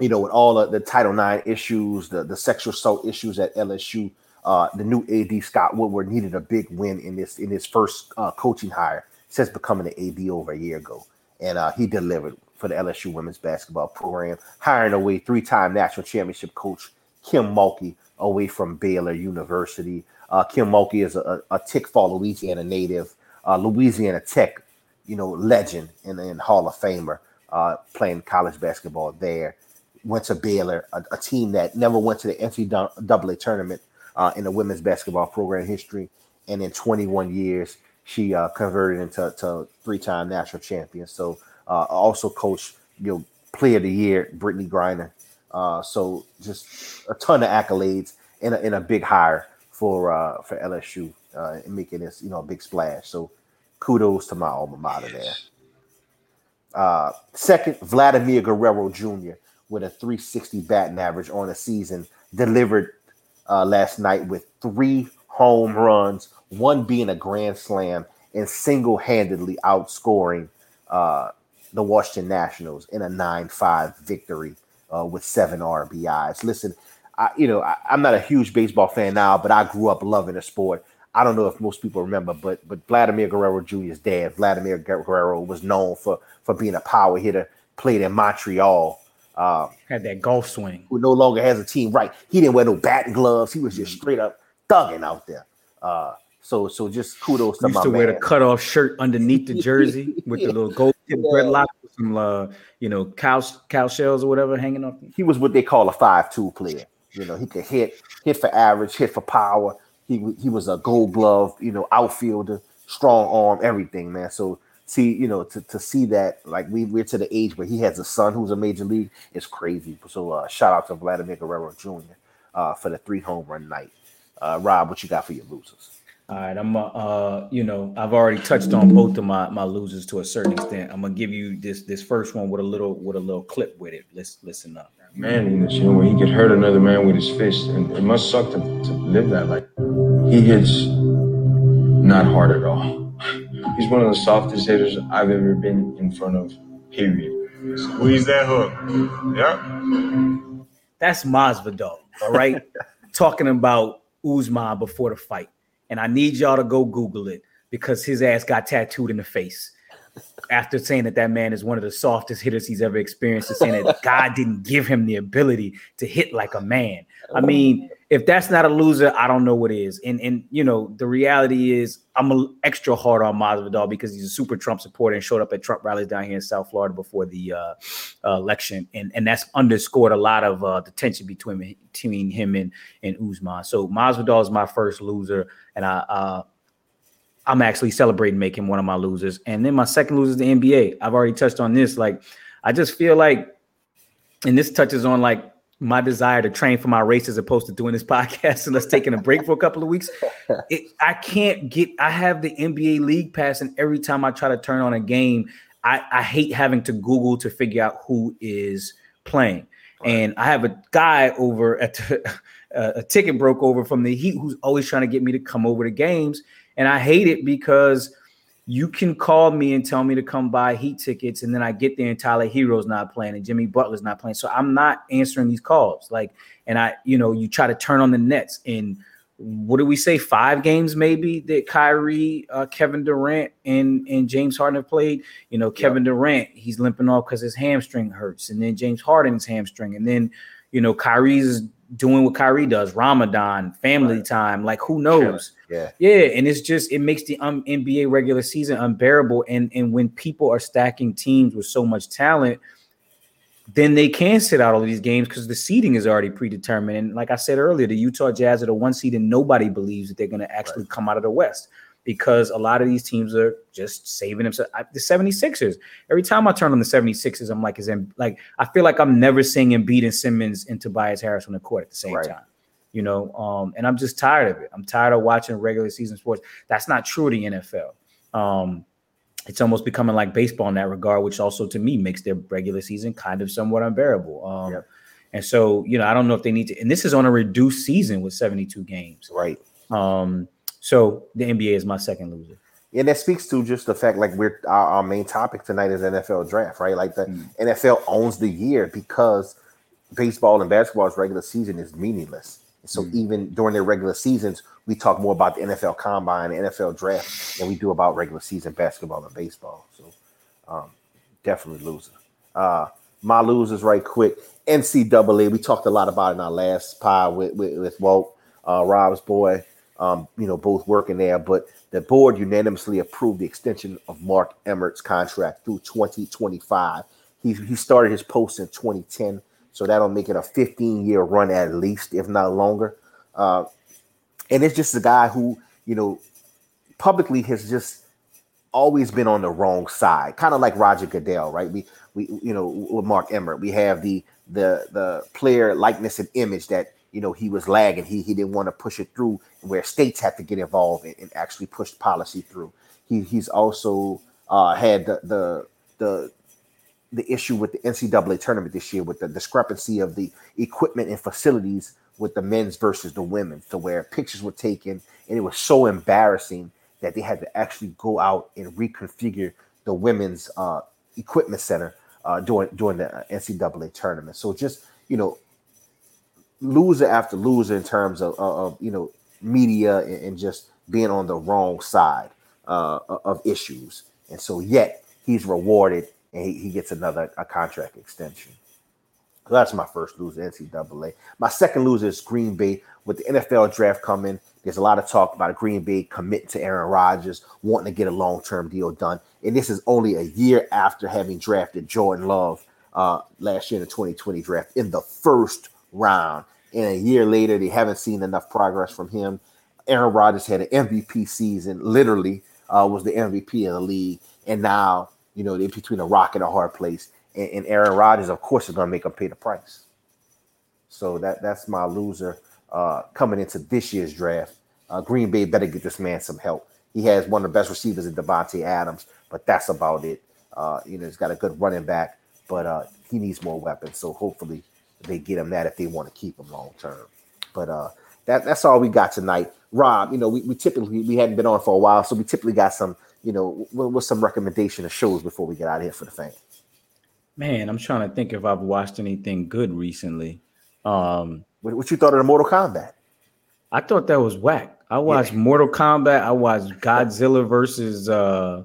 you know, with all the Title IX issues, the, the sexual assault issues at LSU, uh, the new AD Scott Woodward needed a big win in this in his first uh, coaching hire since becoming an AD over a year ago, and uh, he delivered for the LSU women's basketball program, hiring away three-time national championship coach Kim Mulkey away from Baylor University. Uh, Kim Mulkey is a, a Tickfaw, Louisiana native, Louisiana Tech, you know, legend and, and Hall of Famer, uh, playing college basketball there. Went to Baylor, a, a team that never went to the NCAA tournament uh, in the women's basketball program history. And in 21 years, she uh, converted into to three-time national champion. So uh, also coached, you know, player of the year, Brittney Griner. Uh, so just a ton of accolades and a, and a big hire for uh, for LSU uh, and making this, you know, a big splash. So kudos to my alma mater there. Uh, second, Vladimir Guerrero Jr. with a 360 batting average on the season, delivered uh, last night with three home runs, one being a grand slam, and single handedly outscoring uh, the Washington Nationals in a 9 5 victory uh, with seven RBIs. Listen, I, you know, I, am not a huge baseball fan now, but I grew up loving the sport. I don't know if most people remember, but but Vladimir Guerrero Jr.'s dad, Vladimir Guerrero, was known for for being a power hitter. Played in Montreal, um, Had that golf swing. Who no longer has a team. Right. He didn't wear no batting gloves. He was just mm-hmm. straight up thugging out there. Uh, so so just kudos to used my to man. wear the cutoff shirt underneath the jersey with the little gold tip yeah. with some uh, you know cow cow shells or whatever hanging off. He was what they call a five-tool player. You know, he could hit, hit for average, hit for power. He he was a gold glove, you know, outfielder, strong arm, everything, man. So see, you know, to, to see that, like we we're to the age where he has a son who's a major league, it's crazy. So uh, shout out to Vladimir Guerrero Jr. Uh, for the three home run night. Uh, Rob, what you got for your losers? All right, I'm uh, uh, you know, I've already touched on both of my my losers to a certain extent. I'm gonna give you this this first one with a little with a little clip with it. Let's listen up. Man, you know, where he could hurt another man with his fist, and it must suck to, to live that. Like he hits not hard at all He's one of the softest hitters I've ever been in front of. Period. Squeeze that hook. Yep. That's Masvidal. All right, talking about Usman before the fight, and I need y'all to go Google it because his ass got tattooed in the face after saying that that man is one of the softest hitters he's ever experienced, and saying that God didn't give him the ability to hit like a man. I mean, if that's not a loser, I don't know what is. And and you know, the reality is I'm extra hard on Masvidal because he's a super Trump supporter and showed up at Trump rallies down here in South Florida before the uh, uh, election, and and that's underscored a lot of uh, the tension between between him and and Usman. So Masvidal is my first loser, and I. Uh, I'm actually celebrating making one of my losers. And then my second loser is the NBA. I've already touched on this. Like, I just feel like, and this touches on like my desire to train for my race as opposed to doing this podcast and us taking a break for a couple of weeks. It, I can't get. I have the NBA League Pass, and every time I try to turn on a game, I, I hate having to Google to figure out who is playing. And I have a guy over at the, a ticket broke over from the Heat who's always trying to get me to come over to games, and I hate it because you can call me and tell me to come buy Heat tickets, and then I get there and Tyler Herro's not playing and Jimmy Butler's not playing. So I'm not answering these calls. Like, and I, you know, you try to turn on the nets and what do we say? Five games maybe that Kyrie, uh, Kevin Durant, and and James Harden have played. You know, Kevin yep. Durant he's limping off because his hamstring hurts, and then James Harden's hamstring, and then you know Kyrie's doing what Kyrie does, Ramadan, family right. time. Like who knows? Yeah, yeah, and it's just it makes the um, NBA regular season unbearable. And and when people are stacking teams with so much talent, then they can sit out all of these games because the seeding is already predetermined. And like I said earlier, the Utah Jazz are the one seed, and nobody believes that they're going to actually right. come out of the West because a lot of these teams are just saving themselves. The 76ers, every time I turn on the 76ers, I'm like, is like I feel like I'm never seeing Embiid and Simmons and Tobias Harris on the court at the same right. time. You know, um, and I'm just tired of it. I'm tired of watching regular season sports. That's not true to the NFL. Um, it's almost becoming like baseball in that regard, which also to me makes their regular season kind of somewhat unbearable. Um, yep. And so, you know, I don't know if they need to, and this is on a reduced season with 72 games. Right. Um, so the NBA is my second loser. And that speaks to just the fact, like we're our, our main topic tonight is NFL draft, right? Like the mm. NFL owns the year because baseball and basketball's regular season is meaningless. So mm. even during their regular seasons, we talk more about the NFL combine, the NFL draft, than we do about regular season basketball and baseball. So um, definitely loser. Uh, my losers, right quick. NCAA. We talked a lot about it in our last pod with with, with Walt, uh, Rob's boy um, you know, both working there. But the board unanimously approved the extension of Mark Emmert's contract through 2025. He, he started his post in 2010, so that'll make it a 15 year run at least, if not longer. Uh, and it's just a guy who, you know, publicly has just always been on the wrong side, kind of like Roger Goodell, right? We, we, you know, with Mark Emmert, we have the the the player likeness and image that you know he was lagging. He he didn't want to push it through where states had to get involved and, and actually push policy through. He he's also uh, had the, the the the issue with the NCAA tournament this year with the discrepancy of the equipment and facilities with the men's versus the women, to where pictures were taken and it was so embarrassing that they had to actually go out and reconfigure the women's uh, equipment center uh, during during the NCAA tournament. So just you know loser after loser in terms of, of you know media and, and, just being on the wrong side uh, of issues. And so yet he's rewarded and he, he gets another a contract extension. So that's my first loser, NCAA. My second loser is Green Bay. With the NFL draft coming, there's a lot of talk about Green Bay committing to Aaron Rodgers, wanting to get a long-term deal done. And this is only a year after having drafted Jordan Love uh, last year in the 2020 draft in the first round. And a year later, they haven't seen enough progress from him. Aaron Rodgers had an MVP season, literally uh, was the MVP of the league. And now, you know, they're between a rock and a hard place. And, and Aaron Rodgers, of course, is going to make them pay the price. So that that's my loser uh, coming into this year's draft. Uh, Green Bay better get this man some help. He has one of the best receivers in Davante Adams, but that's about it. Uh, you know, he's got a good running back, but uh, he needs more weapons. So hopefully they get him that if they want to keep him long term. But uh, that that's all we got tonight. Rob, you know, we, we typically we hadn't been on for a while, so we typically got some, you know, what's some recommendation of shows before we get out of here for the fans. Man, I'm trying to think if I've watched anything good recently. Um, what, what you thought of the Mortal Kombat? I thought that was whack. I watched yeah. Mortal Kombat. I watched Godzilla versus uh,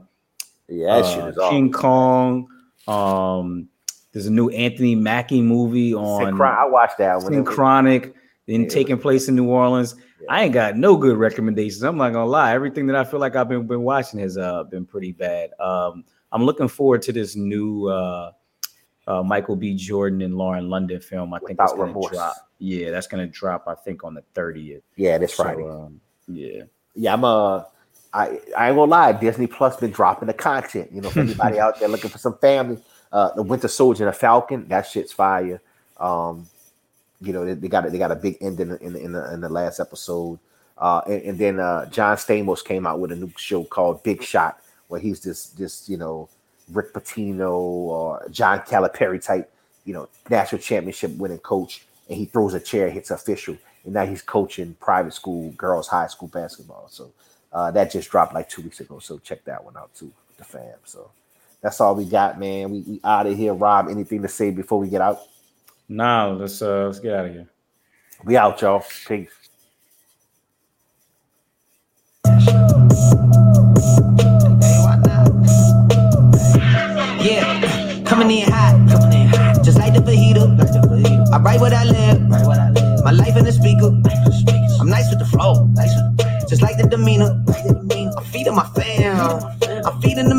yeah, uh, King Kong. Um, there's a new Anthony Mackie movie on. Synchron- I watched that one. Synchronic, then yeah. taking place in New Orleans. Yeah. I ain't got no good recommendations. I'm not gonna lie. Everything that I feel like I've been been watching has uh, been pretty bad. Um, I'm looking forward to this new uh, uh, Michael B. Jordan and Lauren London film. I think it's gonna remorse. drop. Yeah, that's gonna drop. I think on the 30th. Yeah, that's right. Um, yeah, yeah. I'm uh, I I ain't gonna lie. Disney Plus been dropping the content. You know, for anybody out there looking for some family uh, the Winter Soldier the Falcon, that shit's fire. Um, you know, they, they got a, they got a big end in the, in the, in the, in the last episode. Uh, and, and then uh, John Stamos came out with a new show called Big Shot, where he's this this you know Rick Pitino or John Calipari type, you know, national championship winning coach, and he throws a chair, hits official, and now he's coaching private school girls high school basketball. So uh, that just dropped like two weeks ago. So check that one out too, the fam. So that's all we got, man. We, we out of here. Rob, anything to say before we get out? Nah, let's uh let's get out of here. We out, y'all. Peace. Yeah, coming in hot, coming in hot, just like the fajita. The. I write what I live, write what I live. My life in the speaker. I'm nice with the flow, nice just like the demeanor. Like the demeanor. I'm feeding my fam. I'm feeding the